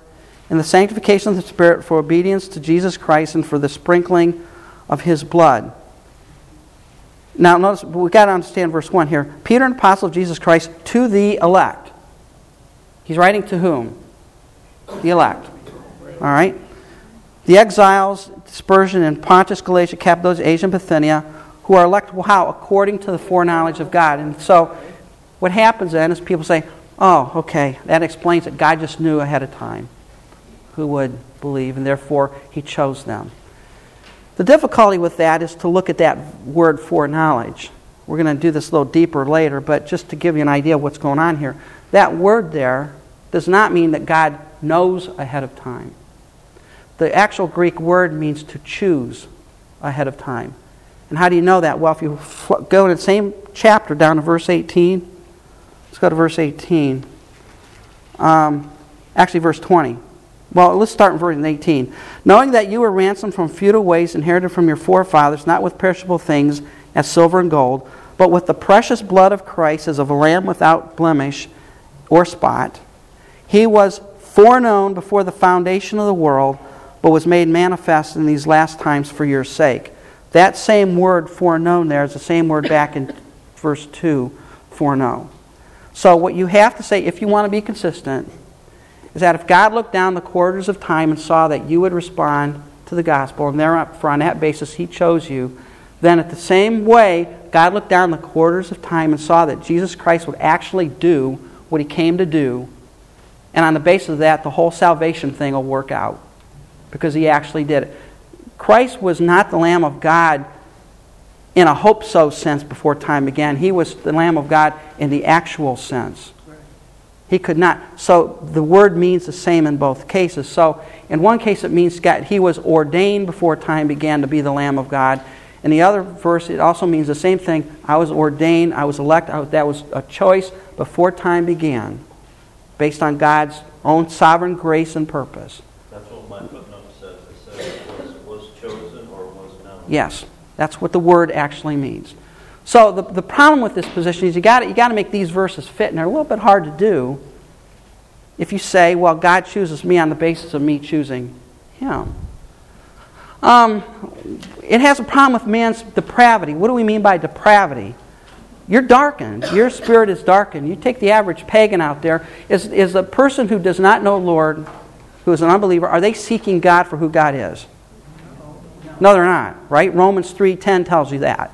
and the sanctification of the Spirit for obedience to Jesus Christ and for the sprinkling of his blood. Now, notice, we've got to understand verse 1 here. Peter, an apostle of Jesus Christ, to the elect. He's writing to whom? The elect. All right? The exiles, dispersion in Pontus, Galatia, Cappadocia, Asia, and Bithynia, who are elect, how? According to the foreknowledge of God. And so, what happens then is people say, oh, okay, that explains it. God just knew ahead of time who would believe, and therefore he chose them. The difficulty with that is to look at that word foreknowledge. We're going to do this a little deeper later, but just to give you an idea of what's going on here, that word there does not mean that God knows ahead of time. The actual Greek word means to choose ahead of time. And how do you know that? Well, if you go to the same chapter down to verse 18, let's go to verse 18. Um, actually, verse 20. Well, let's start in verse 18. Knowing that you were ransomed from futile ways inherited from your forefathers, not with perishable things as silver and gold, but with the precious blood of Christ as of a lamb without blemish or spot. He was foreknown before the foundation of the world, but was made manifest in these last times for your sake. That same word foreknown there is the same word back in verse 2, foreknown. So, what you have to say, if you want to be consistent, is that if God looked down the quarters of time and saw that you would respond to the gospel, and therefore on that basis he chose you, then at the same way, God looked down the quarters of time and saw that Jesus Christ would actually do what he came to do. And on the basis of that, the whole salvation thing will work out because he actually did it. Christ was not the Lamb of God in a hope so sense before time began. He was the Lamb of God in the actual sense. He could not. So the word means the same in both cases. So in one case it means God, he was ordained before time began to be the Lamb of God. In the other verse it also means the same thing. I was ordained, I was elected, that was a choice before time began based on God's own sovereign grace and purpose. That's what my footnote says. It says was, was chosen or was known. Yes, that's what the word actually means. So the, the problem with this position is you got you got to make these verses fit, and they're a little bit hard to do. If you say, "Well, God chooses me on the basis of me choosing Him," um, it has a problem with man's depravity. What do we mean by depravity? You're darkened. Your spirit is darkened. You take the average pagan out there. Is is a person who does not know Lord, who is an unbeliever, are they seeking God for who God is? No, they're not. Right? Romans three ten tells you that.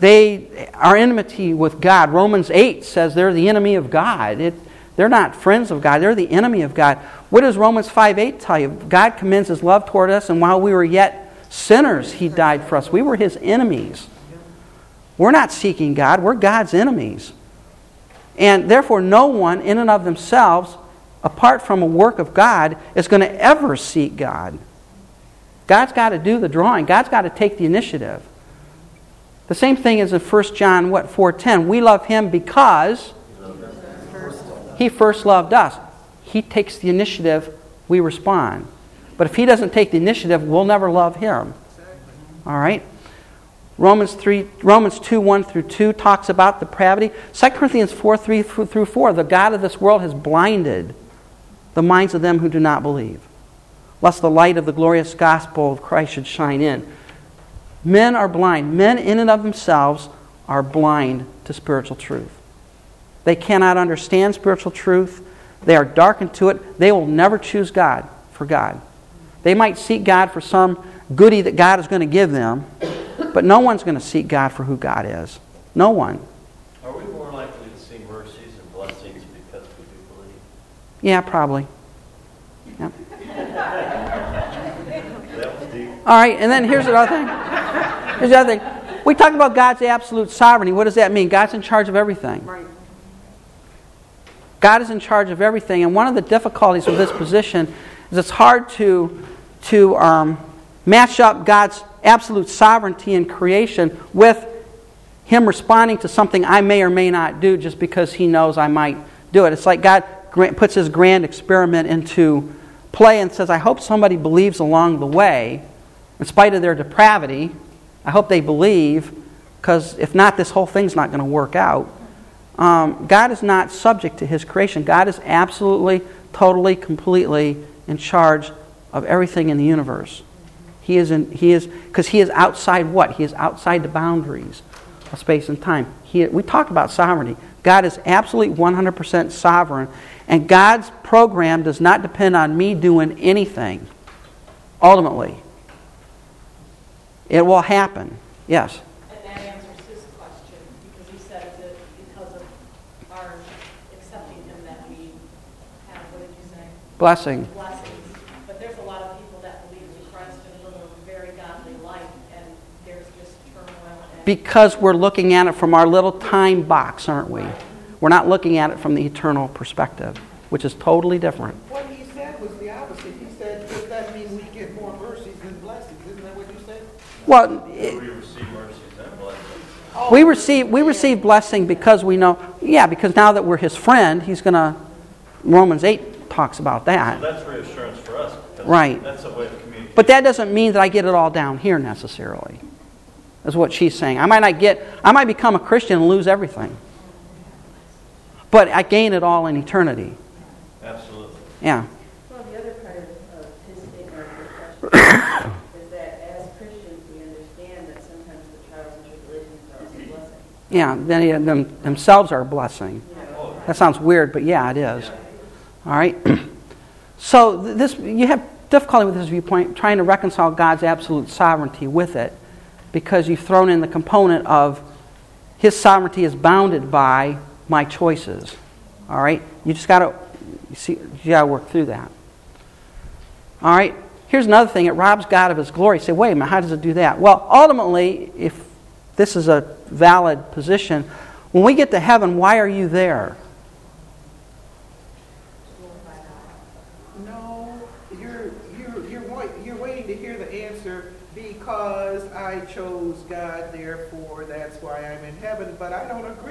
They are enmity with God. Romans 8 says they're the enemy of God. It, they're not friends of God, they're the enemy of God. What does Romans 5 8 tell you? God commends his love toward us, and while we were yet sinners, he died for us. We were his enemies. We're not seeking God, we're God's enemies. And therefore, no one in and of themselves, apart from a work of God, is going to ever seek God. God's got to do the drawing, God's got to take the initiative. The same thing is in 1 John what 4:10. We love him because he first loved us. He takes the initiative, we respond. But if he doesn't take the initiative, we'll never love him. All right? Romans 3 Romans 2 1 through 2 talks about depravity. 2 Corinthians 4 3 through 4 the God of this world has blinded the minds of them who do not believe, lest the light of the glorious gospel of Christ should shine in. Men are blind. Men, in and of themselves, are blind to spiritual truth. They cannot understand spiritual truth. They are darkened to it. They will never choose God for God. They might seek God for some goody that God is going to give them, but no one's going to seek God for who God is. No one. Are we more likely to see mercies and blessings because we do believe? Yeah, probably. Yep. That was deep. All right, and then here's another thing. Here's the other thing. We talk about God's absolute sovereignty. What does that mean? God's in charge of everything. Right. God is in charge of everything. And one of the difficulties with this position is it's hard to, to um, match up God's absolute sovereignty in creation with Him responding to something I may or may not do just because He knows I might do it. It's like God puts His grand experiment into play and says, I hope somebody believes along the way, in spite of their depravity. I hope they believe, because if not, this whole thing's not going to work out. Um, God is not subject to his creation. God is absolutely, totally, completely in charge of everything in the universe. He is in, he is because he is outside what? He is outside the boundaries of space and time. He, we talk about sovereignty. God is absolutely 100% sovereign, and God's program does not depend on me doing anything. Ultimately, it will happen. Yes. And that answers his question, because he said that because of our accepting him that we have, what did you say? Blessing. Blessings. But there's a lot of people that believe in Christ and live a very godly life, and there's just turmoil and. Because we're looking at it from our little time box, aren't we? We're not looking at it from the eternal perspective, which is totally different. What he said was the opposite. He said, does that mean we get more mercies than blessings? Isn't that what you said? Well, We receive mercies and blessings. we receive we receive blessing because we know, yeah, because now that we're his friend, he's going to Romans 8 talks about So that. that's reassurance for us. because Right. That's a way of communicating. But that doesn't mean that I get it all down here necessarily. Is what she's saying. I might not get I might become a Christian and lose everything. But I gain it all in eternity. Absolutely. Yeah. Well, the other part of, of his statement or your question [COUGHS] is that as Christians, we understand that sometimes the trials and tribulations are also blessings. Yeah, then them, themselves are a blessing. You know, That sounds weird, but yeah, it is. All right. [CLEARS THROAT] So this you have difficulty with this viewpoint, trying to reconcile God's absolute sovereignty with it, because you've thrown in the component of His sovereignty is bounded by my choices. All right. You just got to you see you got to work through that. All right. Here's another thing. It robs God of His glory. You say, wait a minute, how does it do that? Well, ultimately, if this is a valid position, when we get to heaven, why are you there? No, you're, you're, you're, waiting to hear the answer because I chose God, therefore that's why I'm in heaven. But I don't agree.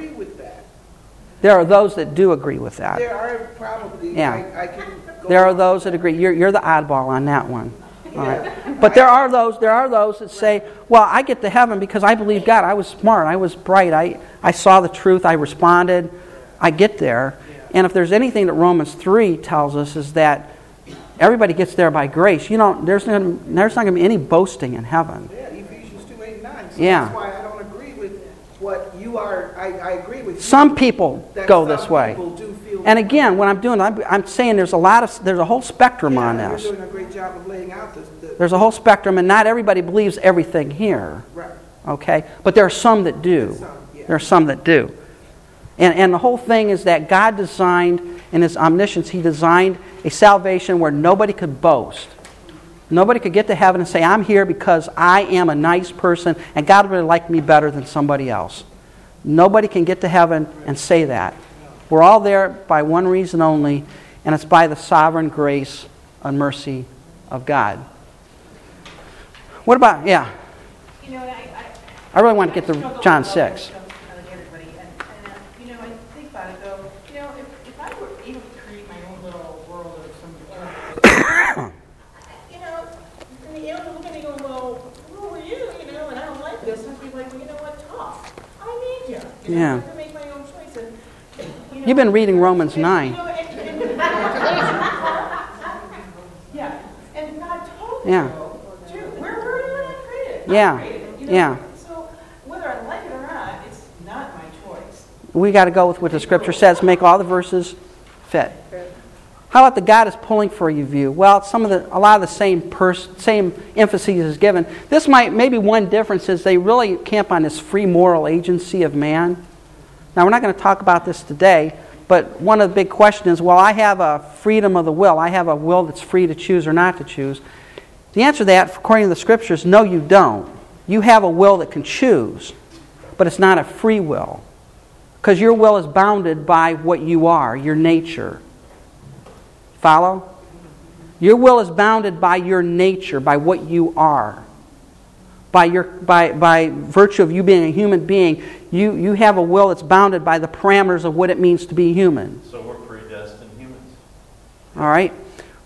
There are those that do agree with that. There are probably, Yeah. I, I can There are those that agree. You're, you're the oddball on that one. [LAUGHS] All right. But there are those there are those that say, "Well, I get to heaven because I believe God. I was smart. I was bright. I, I saw the truth. I responded. I get there." And if there's anything that Romans 3 tells us is that everybody gets there by grace. You know, there's not, there's not going to be any boasting in heaven. Yeah, Ephesians 2, 8, 9. So Yeah. That's why I don't agree with what you are, I, I agree with you. Some people that go some this way. And again, what I'm doing, I'm, I'm saying there's a lot of there's a whole spectrum Yeah, on You're this. doing a great job of laying out the, the There's a whole spectrum, and not everybody believes everything here. right. Okay? But there are some that do. Some, yeah. There are some that do. And, and the whole thing is that God designed, in His omniscience, He designed a salvation where nobody could boast. Nobody could get to heaven and say, I'm here because I am a nice person and God really liked me better than somebody else. Nobody can get to heaven and say that. We're all there by one reason only, and it's by the sovereign grace and mercy of God. What about, yeah, You know, I, I, I really want to get to John with 6. love when it comes to knowing everybody. And, and, uh, you know, I think about it though, you know, if, if I were able to create my own little world of some animals, you know, and the animals look at me going, well, who are you, you know, and I don't like this, I'd be like, well, you know what, tough. I need you. You know, Yeah. I have to make my own choice and, you know. You've been reading Romans and, 9. You know, and, and, yeah, and God told Yeah. so, too. Where, where are not created? Yeah. Created, you know? Yeah. So whether I like it or not, it's not my choice. We got to go with what the scripture says, make all the verses fit. How about the God is pulling for you view? Well, some of the, a lot of the same pers- same emphasis is given. This might, maybe one difference is they really camp on this free moral agency of man. Now, we're not going to talk about this today, but one of the big questions is well, I have a freedom of the will. I have a will that's free to choose or not to choose. The answer to that, according to the scriptures, no, you don't. You have a will that can choose, but it's not a free will. Because your will is bounded by what you are, your nature. Follow? Your will is bounded by your nature, by what you are. By, your, by, by virtue of you being a human being, you, you have a will that's bounded by the parameters of what it means to be human. So we're predestined humans. All right?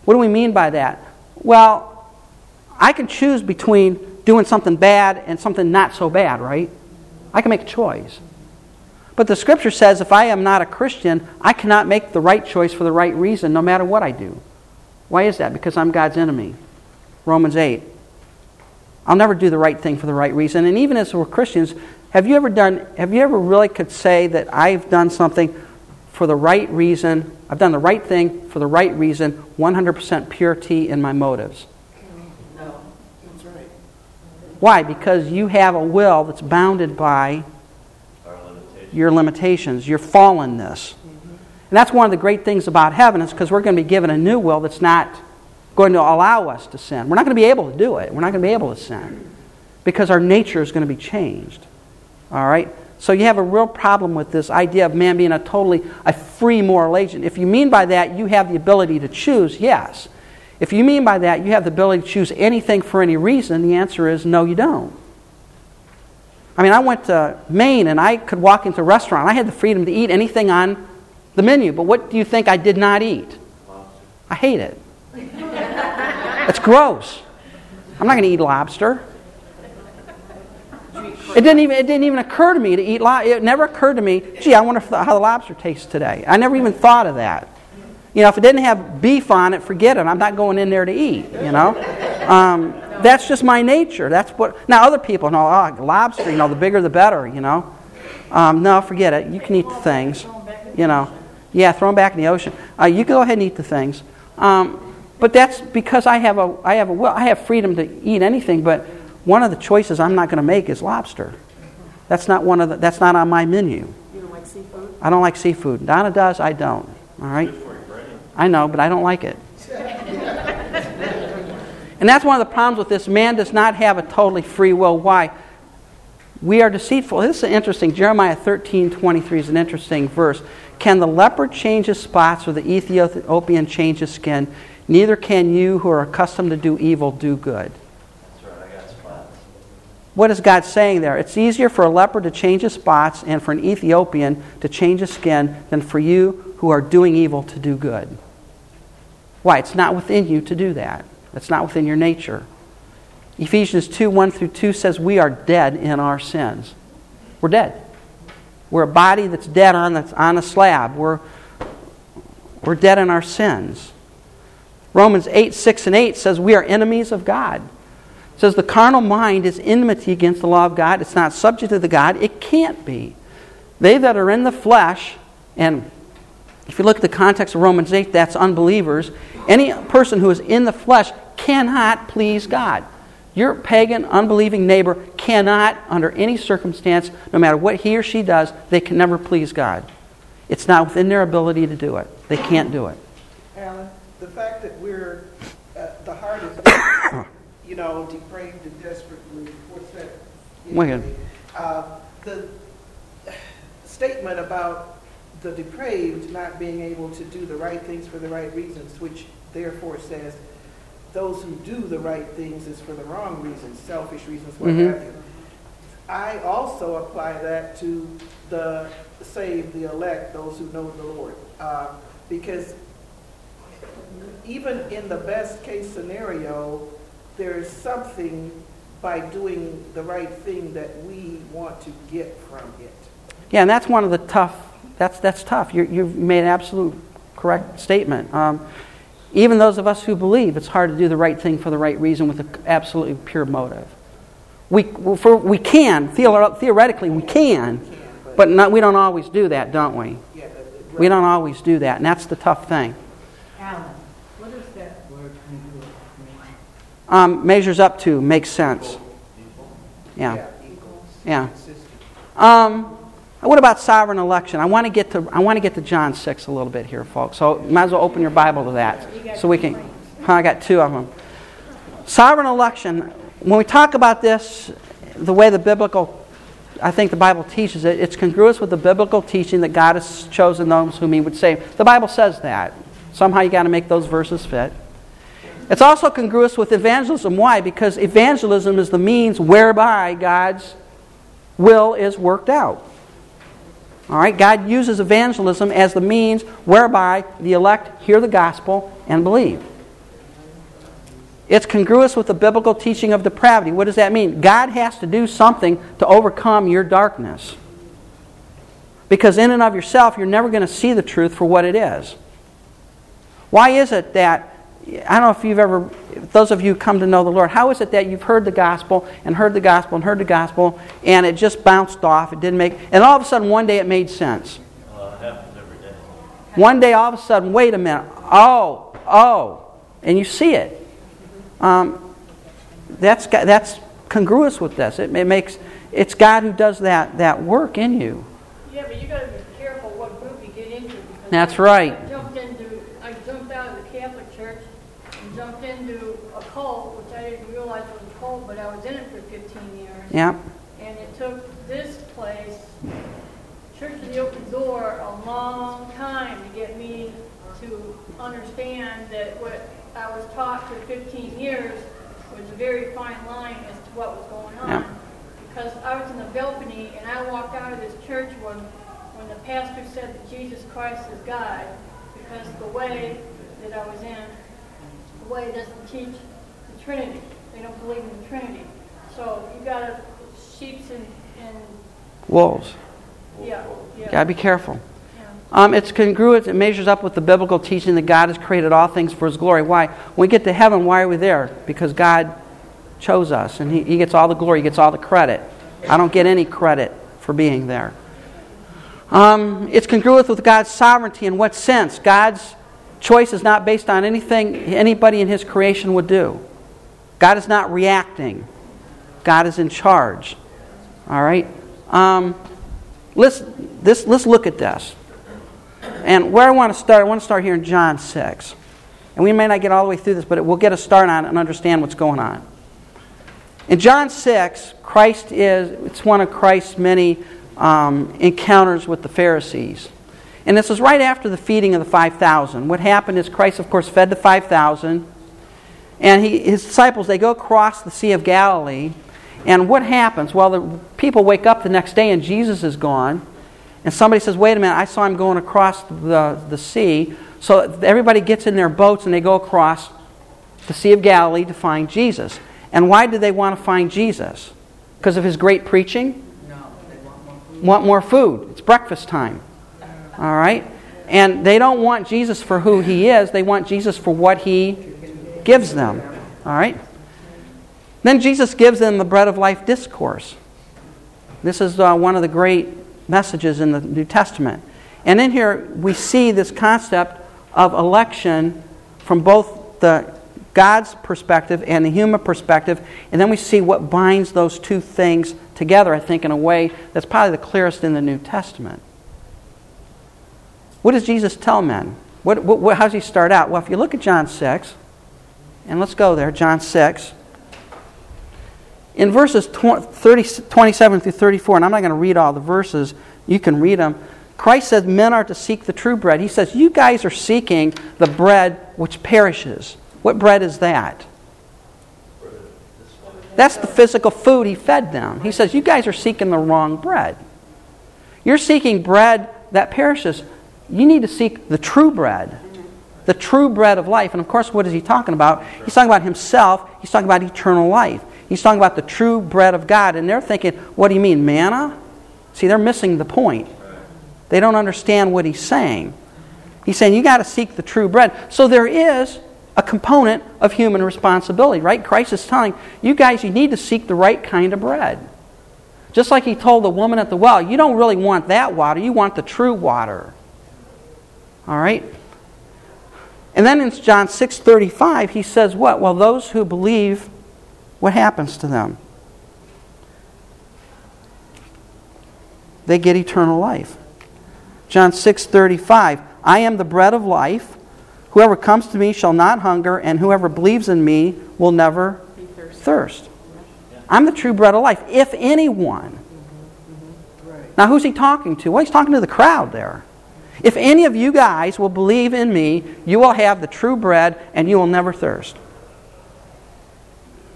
What do we mean by that? Well, I can choose between doing something bad and something not so bad, right? I can make a choice. But the scripture says if I am not a Christian, I cannot make the right choice for the right reason no matter what I do. Why is that? Because I'm God's enemy. Romans 8. I'll never do the right thing for the right reason. And even as we're Christians, have you ever done have you ever really could say that I've done something for the right reason? I've done the right thing for the right reason, 100% purity in my motives. No, that's right. Why? Because you have a will that's bounded by. Your limitations, your fallenness. And that's one of the great things about heaven is because we're going to be given a new will that's not going to allow us to sin. We're not going to be able to do it. We're not going to be able to sin because our nature is going to be changed. All right? So you have a real problem with this idea of man being a totally a free moral agent. If you mean by that you have the ability to choose, yes. If you mean by that you have the ability to choose anything for any reason, the answer is no, you don't. I mean, I went to Maine and I could walk into a restaurant. I had the freedom to eat anything on the menu, but what do you think I did not eat? I hate it. [LAUGHS] it's gross. I'm not going to eat lobster. It didn't even it didn't even occur to me to eat lobster. It never occurred to me, gee, I wonder the, how the lobster tastes today. I never even thought of that. You know, if it didn't have beef on it, forget it. I'm not going in there to eat. You know, um, that's just my nature. That's what. Now other people know, oh, lobster. You know, the bigger the better. You know, um, no, forget it. You can eat the things. You know, yeah, throw them back in the ocean. Uh, you can go ahead and eat the things. Um, but that's because I have a I have a will. I have freedom to eat anything. But one of the choices I'm not going to make is lobster. That's not one of the, That's not on my menu. You don't like seafood? I don't like seafood. Donna does. I don't. All right. Good for your brain. I know, but I don't like it. And that's one of the problems with this. Man does not have a totally free will. Why? We are deceitful. This is interesting. Jeremiah 13 23 is an interesting verse. Can the leopard change his spots or the Ethiopian change his skin? Neither can you who are accustomed to do evil do good. That's right, I got spots. What is God saying there? It's easier for a leopard to change his spots and for an Ethiopian to change his skin than for you who are doing evil to do good. Why? It's not within you to do that. It's not within your nature. Ephesians 2 1 through 2 says we are dead in our sins. We're dead. We're a body that's dead on, that's on a slab. We're, we're dead in our sins. Romans 8 6 and 8 says we are enemies of God. It says the carnal mind is enmity against the law of God. It's not subject to the God. It can't be. They that are in the flesh, and if you look at the context of Romans 8, that's unbelievers. Any person who is in the flesh cannot please God. Your pagan, unbelieving neighbor cannot, under any circumstance, no matter what he or she does, they can never please God. It's not within their ability to do it. They can't do it. Alan, the fact that we're, uh, the heart is, [COUGHS] you know, depraved and desperately, what's that? Minute. Uh, the statement about the depraved not being able to do the right things for the right reasons, which therefore says those who do the right things is for the wrong reasons, selfish reasons, what Mhm. have you. I also apply that to the saved, the elect, those who know the Lord. Uh, because even in the best case scenario, there's something by doing the right thing that we want to get from it. Yeah, and that's one of the tough, that's, that's tough. you you've made an absolute correct statement. Um, even those of us who believe, it's hard to do the right thing for the right reason with an absolutely pure motive. We, for, we can, theoretically, we can, but not, we don't always do that, don't we? We don't always do that, and that's the tough thing. Alan, what is that word measures up to, makes sense. Yeah. Yeah. Um, Uh, what about sovereign election? I want to get to I want to get to John six a little bit here, folks. So might as well open your Bible to that, so we can. I got two of them. Sovereign election. When we talk about this, the way the biblical, I think the Bible teaches it, it's congruous with the biblical teaching that God has chosen those whom He would save. The Bible says that. Somehow you got to make those verses fit. It's also congruous with evangelism. Why? Because evangelism is the means whereby God's will is worked out. All right, God uses evangelism as the means whereby the elect hear the gospel and believe. It's congruous with the biblical teaching of depravity. What does that mean? God has to do something to overcome your darkness. Because in and of yourself, you're never going to see the truth for what it is. Why is it that I don't know if you've ever, those of you come to know the Lord, how is it that you've heard the gospel and heard the gospel and heard the gospel and it just bounced off? It didn't make, and all of a sudden one day it made sense. Uh, happens every day. One day all of a sudden, wait a minute, oh, oh, and you see it. Um, that's, that's congruous with this. It, it makes, it's God who does that, that work in you. Yeah, but you got to be careful what group you get into. That's right. Yep. And it took this place, Church of the Open Door, a long time to get me to understand that what I was taught for 15 years was a very fine line as to what was going on. Yep. Because I was in the balcony and I walked out of this church when, when the pastor said that Jesus Christ is God, because the way that I was in, the way doesn't teach the Trinity. They don't believe in the Trinity. So you got to sheep's and, and wolves. Yeah, yeah. Gotta be careful. Um, it's congruent. It measures up with the biblical teaching that God has created all things for His glory. Why? When we get to heaven, why are we there? Because God chose us, and He, he gets all the glory. He gets all the credit. I don't get any credit for being there. Um, it's congruent with God's sovereignty. In what sense? God's choice is not based on anything anybody in His creation would do. God is not reacting. God is in charge. All right? Um, let's, this, let's look at this. And where I want to start, I want to start here in John 6. And we may not get all the way through this, but we'll get a start on it and understand what's going on. In John 6, Christ is, it's one of Christ's many um, encounters with the Pharisees. And this is right after the feeding of the 5,000. What happened is Christ, of course, fed the 5,000. And he, his disciples, they go across the Sea of Galilee. And what happens? Well, the people wake up the next day and Jesus is gone. And somebody says, Wait a minute, I saw him going across the, the sea. So everybody gets in their boats and they go across the Sea of Galilee to find Jesus. And why do they want to find Jesus? Because of his great preaching? No, they want more food. Want more food. It's breakfast time. All right? And they don't want Jesus for who he is, they want Jesus for what he gives them. All right? Then Jesus gives them the bread of life discourse. This is uh, one of the great messages in the New Testament. And in here, we see this concept of election from both the God's perspective and the human perspective, and then we see what binds those two things together, I think, in a way that's probably the clearest in the New Testament. What does Jesus tell men? What, what, how does he start out? Well, if you look at John 6, and let's go there, John 6 in verses 30, 27 through 34, and I'm not going to read all the verses, you can read them. Christ says men are to seek the true bread. He says, You guys are seeking the bread which perishes. What bread is that? That's the physical food he fed them. He says, You guys are seeking the wrong bread. You're seeking bread that perishes. You need to seek the true bread, the true bread of life. And of course, what is he talking about? He's talking about himself, he's talking about eternal life. He's talking about the true bread of God. And they're thinking, What do you mean, manna? See, they're missing the point. They don't understand what he's saying. He's saying you got to seek the true bread. So there is a component of human responsibility, right? Christ is telling you guys you need to seek the right kind of bread. Just like he told the woman at the well, you don't really want that water, you want the true water. All right? And then in John 6:35 he says what? Well, those who believe what happens to them? They get eternal life. John 6:35 I am the bread of life. Whoever comes to me shall not hunger, and whoever believes in me will never thirst. I'm the true bread of life, if anyone. Now, who's he talking to? Well, he's talking to the crowd there. If any of you guys will believe in me, you will have the true bread and you will never thirst.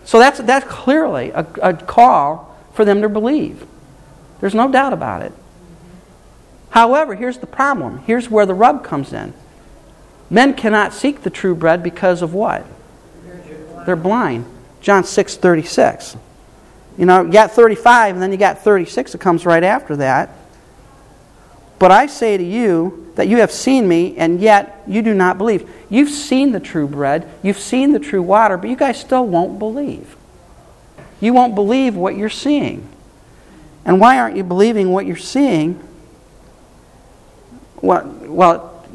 So that's, that's clearly a, a call for them to believe. There's no doubt about it. However, here's the problem. Here's where the rub comes in. Men cannot seek the true bread because of what? They're blind. John 6 36. You know, you got 35, and then you got 36 that comes right after that. But I say to you that you have seen me, and yet you do not believe. You've seen the true bread, you've seen the true water, but you guys still won't believe. You won't believe what you're seeing. And why aren't you believing what you're seeing? Well, well,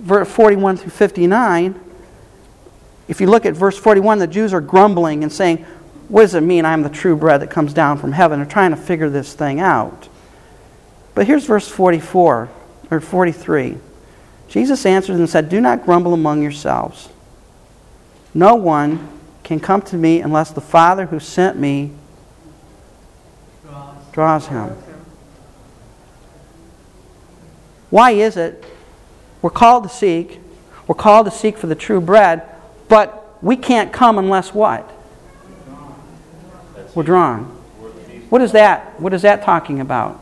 verse 41 through 59, if you look at verse 41, the Jews are grumbling and saying, What does it mean I'm the true bread that comes down from heaven? They're trying to figure this thing out. But here's verse 44 or 43. Jesus answered and said, Do not grumble among yourselves. No one can come to me unless the Father who sent me draws him. Why is it we're called to seek, we're called to seek for the true bread, but we can't come unless what? We're drawn. What is that? What is that talking about?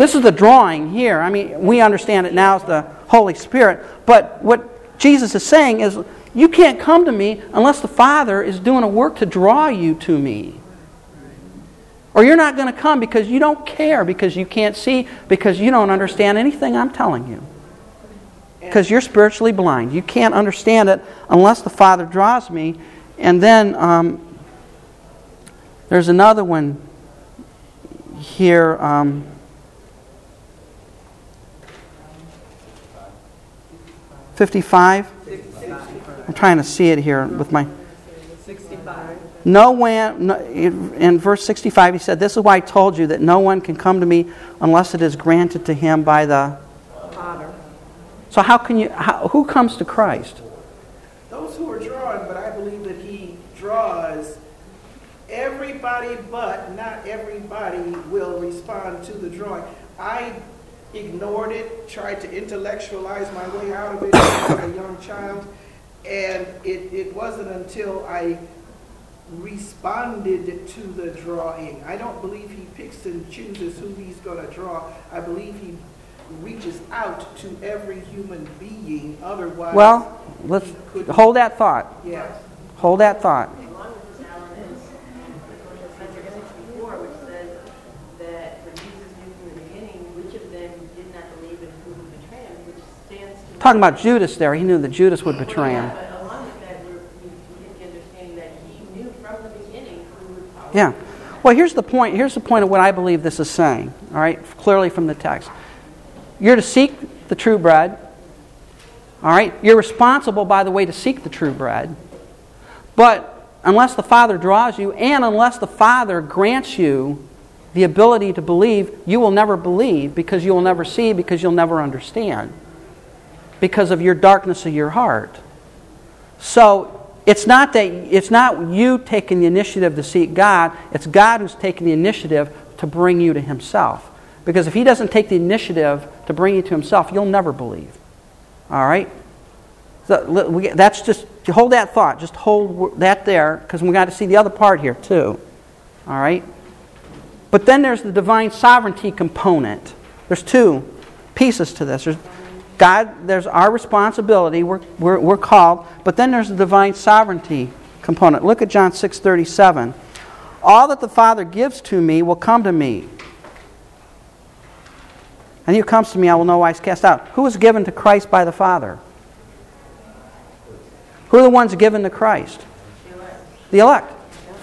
This is the drawing here. I mean, we understand it now as the Holy Spirit. But what Jesus is saying is, you can't come to me unless the Father is doing a work to draw you to me. Or you're not going to come because you don't care, because you can't see, because you don't understand anything I'm telling you. Because you're spiritually blind. You can't understand it unless the Father draws me. And then um, there's another one here. Um, Fifty-five. I'm trying to see it here with my. 65. No one, no, in verse 65, he said, This is why I told you that no one can come to me unless it is granted to him by the Father. So, how can you, how, who comes to Christ? Those who are drawn, but I believe that he draws everybody, but not everybody will respond to the drawing. I ignored it, tried to intellectualize my way out of it as a young child, and it, it wasn't until I responded to the drawing. I don't believe he picks and chooses who he's going to draw. I believe he reaches out to every human being. Otherwise, Well, let's hold that thought. Yes. Hold that thought. Along with this, Alan, is Spencer 64, which says that for Jesus knew from the beginning which of them did not believe and who would betray him, which stands to... Talking about Judas there, he knew that Judas would betray him. But along with that, we're, we we get the understanding that he knew from the beginning who would follow Yeah. Well, here's the point. Here's the point of what I believe this is saying. All right, clearly from the text. You're to seek the true bread. All right, you're responsible, by the way, to seek the true bread. But unless the Father draws you, and unless the Father grants you the ability to believe, you will never believe because you will never see, because you'll never understand, because of your darkness of your heart. So it's not that it's not you taking the initiative to seek God, it's God who's taking the initiative to bring you to himself. Because if he doesn't take the initiative to bring you to himself, you'll never believe. All right? So, that's just hold that thought. Just hold that there because we got to see the other part here too. All right? But then there's the divine sovereignty component. There's two pieces to this. There's God, there's our responsibility, we're, we're, we're called, but then there's the divine sovereignty component. Look at John 6:37. All that the Father gives to me will come to me. And he who comes to me I will know no wise cast out. Who is given to Christ by the Father? Who are the ones given to Christ? The elect.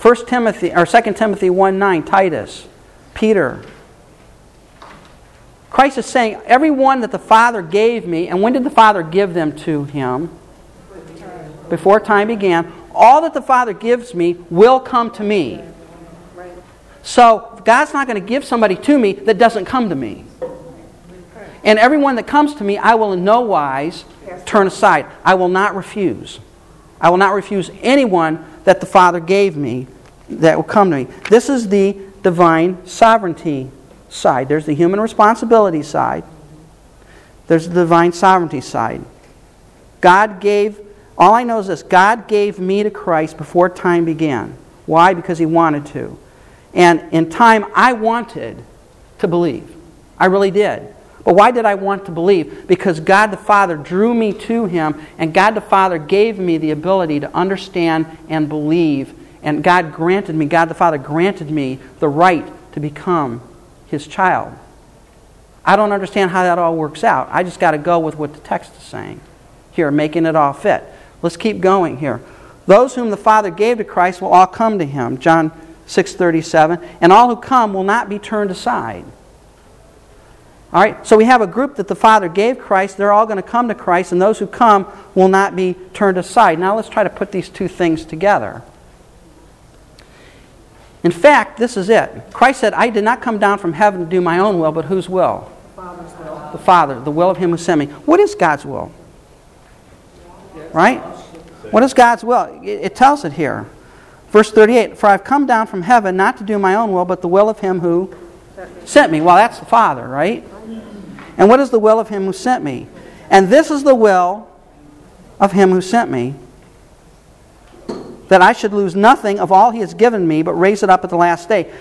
1 Timothy or 2 Timothy 1 9, Titus, Peter. Christ is saying, everyone that the Father gave me, and when did the Father give them to him? Before time began. All that the Father gives me will come to me. So God's not going to give somebody to me that doesn't come to me. And everyone that comes to me, I will in no wise turn aside. I will not refuse. I will not refuse anyone that the Father gave me that will come to me. This is the divine sovereignty side. There's the human responsibility side. There's the divine sovereignty side. God gave, all I know is this God gave me to Christ before time began. Why? Because He wanted to. And in time, I wanted to believe. I really did. But why did I want to believe? Because God the Father drew me to Him, and God the Father gave me the ability to understand and believe. And God granted me, God the Father granted me the right to become His child. I don't understand how that all works out. I just got to go with what the text is saying here, making it all fit. Let's keep going here. Those whom the Father gave to Christ will all come to Him. John 6:37. And all who come will not be turned aside. All right, so we have a group that the Father gave Christ. They're all going to come to Christ, and those who come will not be turned aside. Now let's try to put these two things together. In fact, this is it. Christ said, I did not come down from heaven to do my own will, but whose will? The Father, the will of Him who sent me. What is God's will? Right? What is God's will? It, it tells it here. Verse 38 For I've come down from heaven not to do my own will, but the will of Him who sent me. Well, that's the Father, right? And what is the will of Him who sent me? And this is the will of Him who sent me that I should lose nothing of all He has given me, but raise it up at the last day.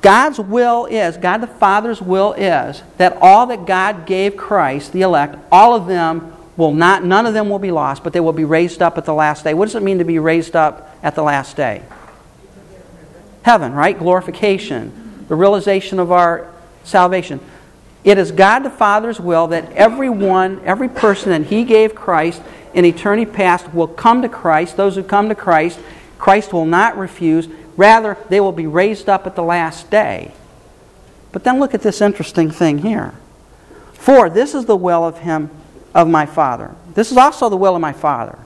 God's will is, God the Father's will is, that all that God gave Christ, the elect, all of them will not, none of them will be lost, but they will be raised up at the last day. What does it mean to be raised up at the last day? Heaven, right? Glorification, the realization of our salvation. It is God the Father's will that everyone, every person that He gave Christ in eternity past will come to Christ. Those who come to Christ, Christ will not refuse. Rather, they will be raised up at the last day. But then look at this interesting thing here. For this is the will of Him, of my Father. This is also the will of my Father.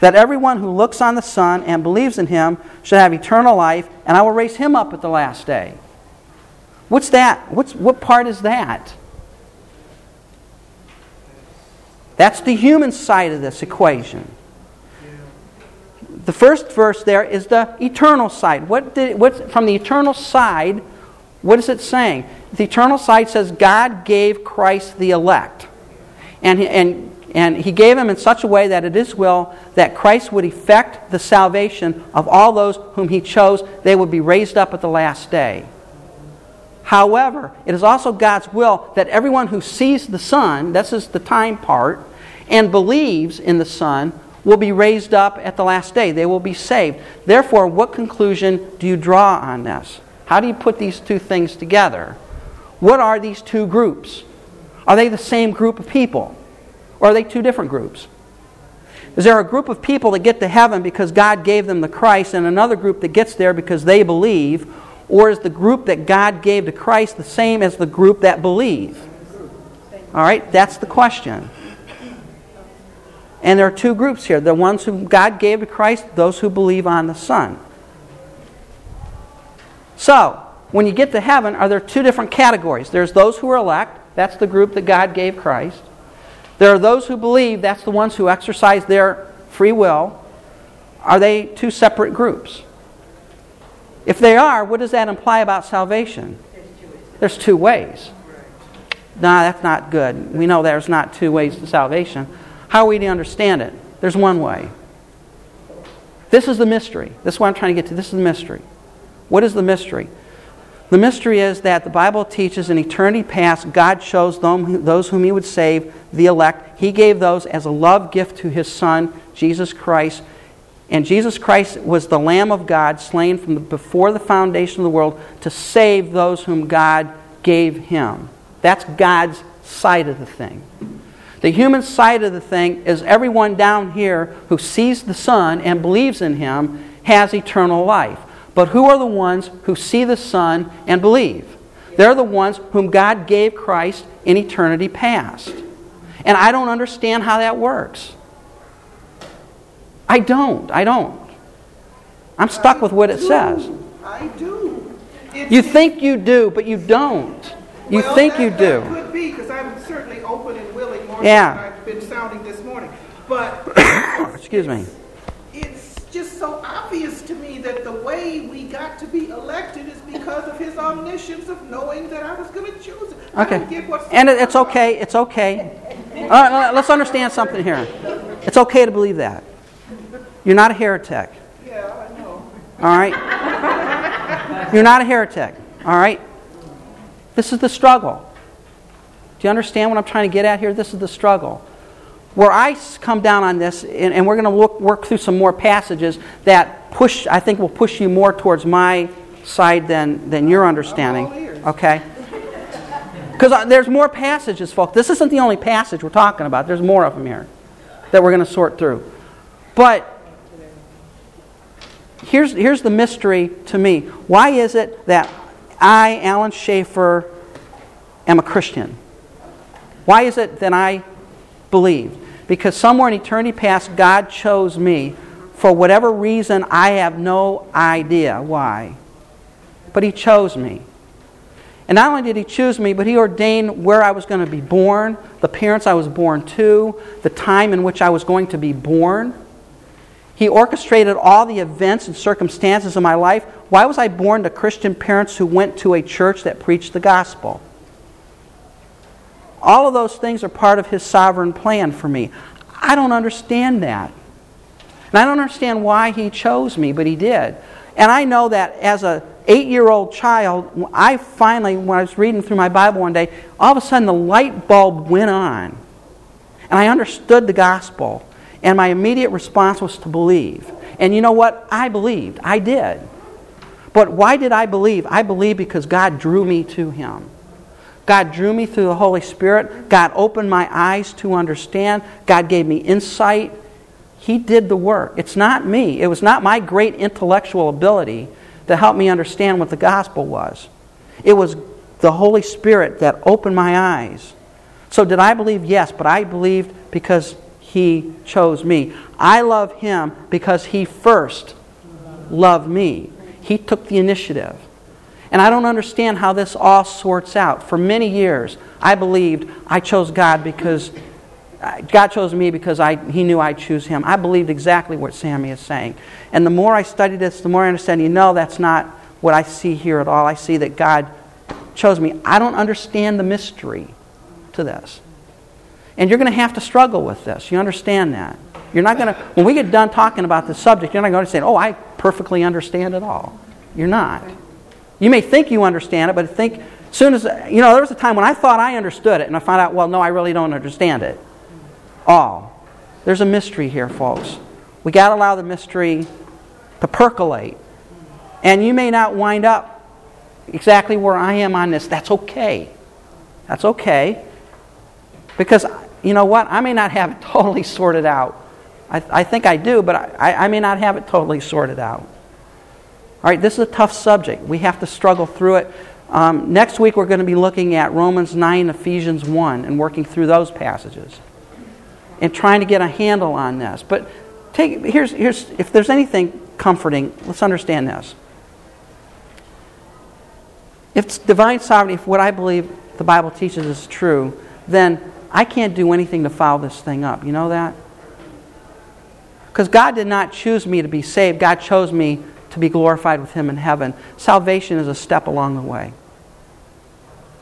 That everyone who looks on the Son and believes in Him should have eternal life, and I will raise him up at the last day. What's that? What's, what part is that? That's the human side of this equation. The first verse there is the eternal side. What did, from the eternal side, what is it saying? The eternal side says God gave Christ the elect. And, and, and he gave him in such a way that it is will that Christ would effect the salvation of all those whom he chose. They would be raised up at the last day. However, it is also God's will that everyone who sees the Son, this is the time part, and believes in the Son will be raised up at the last day. They will be saved. Therefore, what conclusion do you draw on this? How do you put these two things together? What are these two groups? Are they the same group of people? Or are they two different groups? Is there a group of people that get to heaven because God gave them the Christ and another group that gets there because they believe? Or is the group that God gave to Christ the same as the group that believe? All right, that's the question. And there are two groups here the ones whom God gave to Christ, those who believe on the Son. So, when you get to heaven, are there two different categories? There's those who are elect, that's the group that God gave Christ. There are those who believe, that's the ones who exercise their free will. Are they two separate groups? If they are, what does that imply about salvation? There's two ways. No, that's not good. We know there's not two ways to salvation. How are we to understand it? There's one way. This is the mystery. This is what I'm trying to get to. This is the mystery. What is the mystery? The mystery is that the Bible teaches in eternity past, God chose those whom He would save, the elect. He gave those as a love gift to His Son, Jesus Christ. And Jesus Christ was the Lamb of God, slain from before the foundation of the world to save those whom God gave Him. That's God's side of the thing. The human side of the thing is everyone down here who sees the Son and believes in Him has eternal life. But who are the ones who see the Son and believe? They're the ones whom God gave Christ in eternity past. And I don't understand how that works. I don't. I don't. I'm stuck with what it says. I do. It- You think you do, but you don't. You Well, think that- you That do. could be, because I'm certainly open and willing more Yeah. than I've been sounding this morning. But [COUGHS] Excuse me. it's just so obvious to me that the way we got to be elected is because of his omniscience of knowing that I was going to choose it. Okay. don't get what's And it- it's okay. It's okay. Right, let's understand something here. It's okay to believe that. You're not a heretic. Yeah, I know. All right? You're not a heretic. All right? This is the struggle. Do you understand what I'm trying to get at here? This is the struggle. Where I come down on this, and, and we're going to look, work through some more passages that push, I think will push you more towards my side than, than your understanding. Okay? Because uh, there's more passages, folks. This isn't the only passage we're talking about. There's more of them here that we're going to sort through. But here's, here's the mystery to me. Why is it that I, Alan Schaefer, am a Christian? Why is it that I believe? Because somewhere in eternity past, God chose me for whatever reason, I have no idea why. But He chose me. And not only did He choose me, but He ordained where I was going to be born, the parents I was born to, the time in which I was going to be born. He orchestrated all the events and circumstances of my life. Why was I born to Christian parents who went to a church that preached the gospel? All of those things are part of His sovereign plan for me. I don't understand that. And I don't understand why He chose me, but He did. And I know that as a eight year old child, I finally, when I was reading through my Bible one day, all of a sudden the light bulb went on. And I understood the gospel. And my immediate response was to believe. And you know what? I believed. I did. But why did I believe? I believed because God drew me to Him. God drew me through the Holy Spirit. God opened my eyes to understand. God gave me insight. He did the work. It's not me. It was not my great intellectual ability that helped me understand what the gospel was. It was the Holy Spirit that opened my eyes. So, did I believe? Yes, but I believed because He chose me. I love Him because He first loved me. He took the initiative. And I don't understand how this all sorts out. For many years, I believed I chose God because God chose me because I, He knew I'd choose Him. I believed exactly what Sammy is saying. And the more I study this, the more I understand, you know, that's not what I see here at all. I see that God chose me. I don't understand the mystery to this. And you're going to have to struggle with this. You understand that? You're not going to, when we get done talking about the subject, you're not going to say, oh, I perfectly understand it all. You're not. You may think you understand it, but think, as soon as, you know, there was a time when I thought I understood it, and I found out, well, no, I really don't understand it all. There's a mystery here, folks. We got to allow the mystery to percolate. And you may not wind up exactly where I am on this. That's okay. That's okay. Because, you know what? I may not have it [LAUGHS] totally sorted out. I, I think I do, but I, I may not have it totally sorted out. All right, this is a tough subject. We have to struggle through it. Um, next week, we're going to be looking at Romans 9, Ephesians 1, and working through those passages and trying to get a handle on this. But take, here's, here's, if there's anything comforting, let's understand this. If divine sovereignty, if what I believe the Bible teaches is true, then I can't do anything to foul this thing up. You know that? Because God did not choose me to be saved, God chose me to be glorified with Him in heaven. Salvation is a step along the way.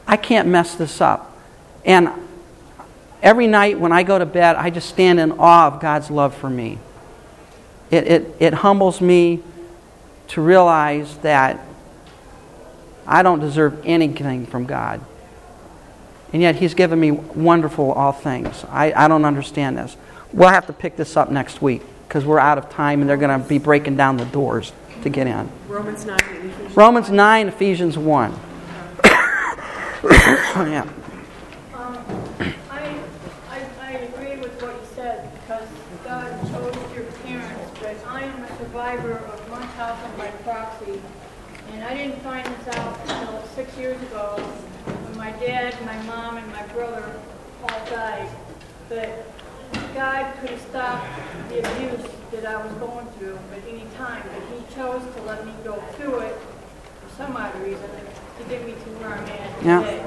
I can't mess this up. And every night when I go to bed, I just stand in awe of God's love for me. It, it, it humbles me to realize that I don't deserve anything from God. And yet He's given me wonderful all things. I, I don't understand this. We'll have to pick this up next week because we're out of time and they're going to be breaking down the doors to get in. Romans 9 Ephesians Romans 9, Ephesians 1. [COUGHS] yeah. Um, I, I, I agree with what you said, because God chose your parents, but I am a survivor of Munchausen by proxy. And I didn't find this out until six years ago, when my dad, my mom, and my brother all died. But God could have stopped the abuse that I was going through at any time, but He chose to let me go through it for some odd reason to get me to where I'm at Yeah. today.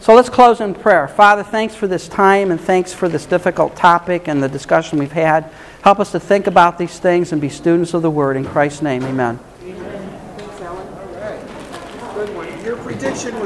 So let's close in prayer. Father, thanks for this time and thanks for this difficult topic and the discussion we've had. Help us to think about these things and be students of the Word. In Christ's name, amen. Thanks, Alan. All right. Good one. Your prediction was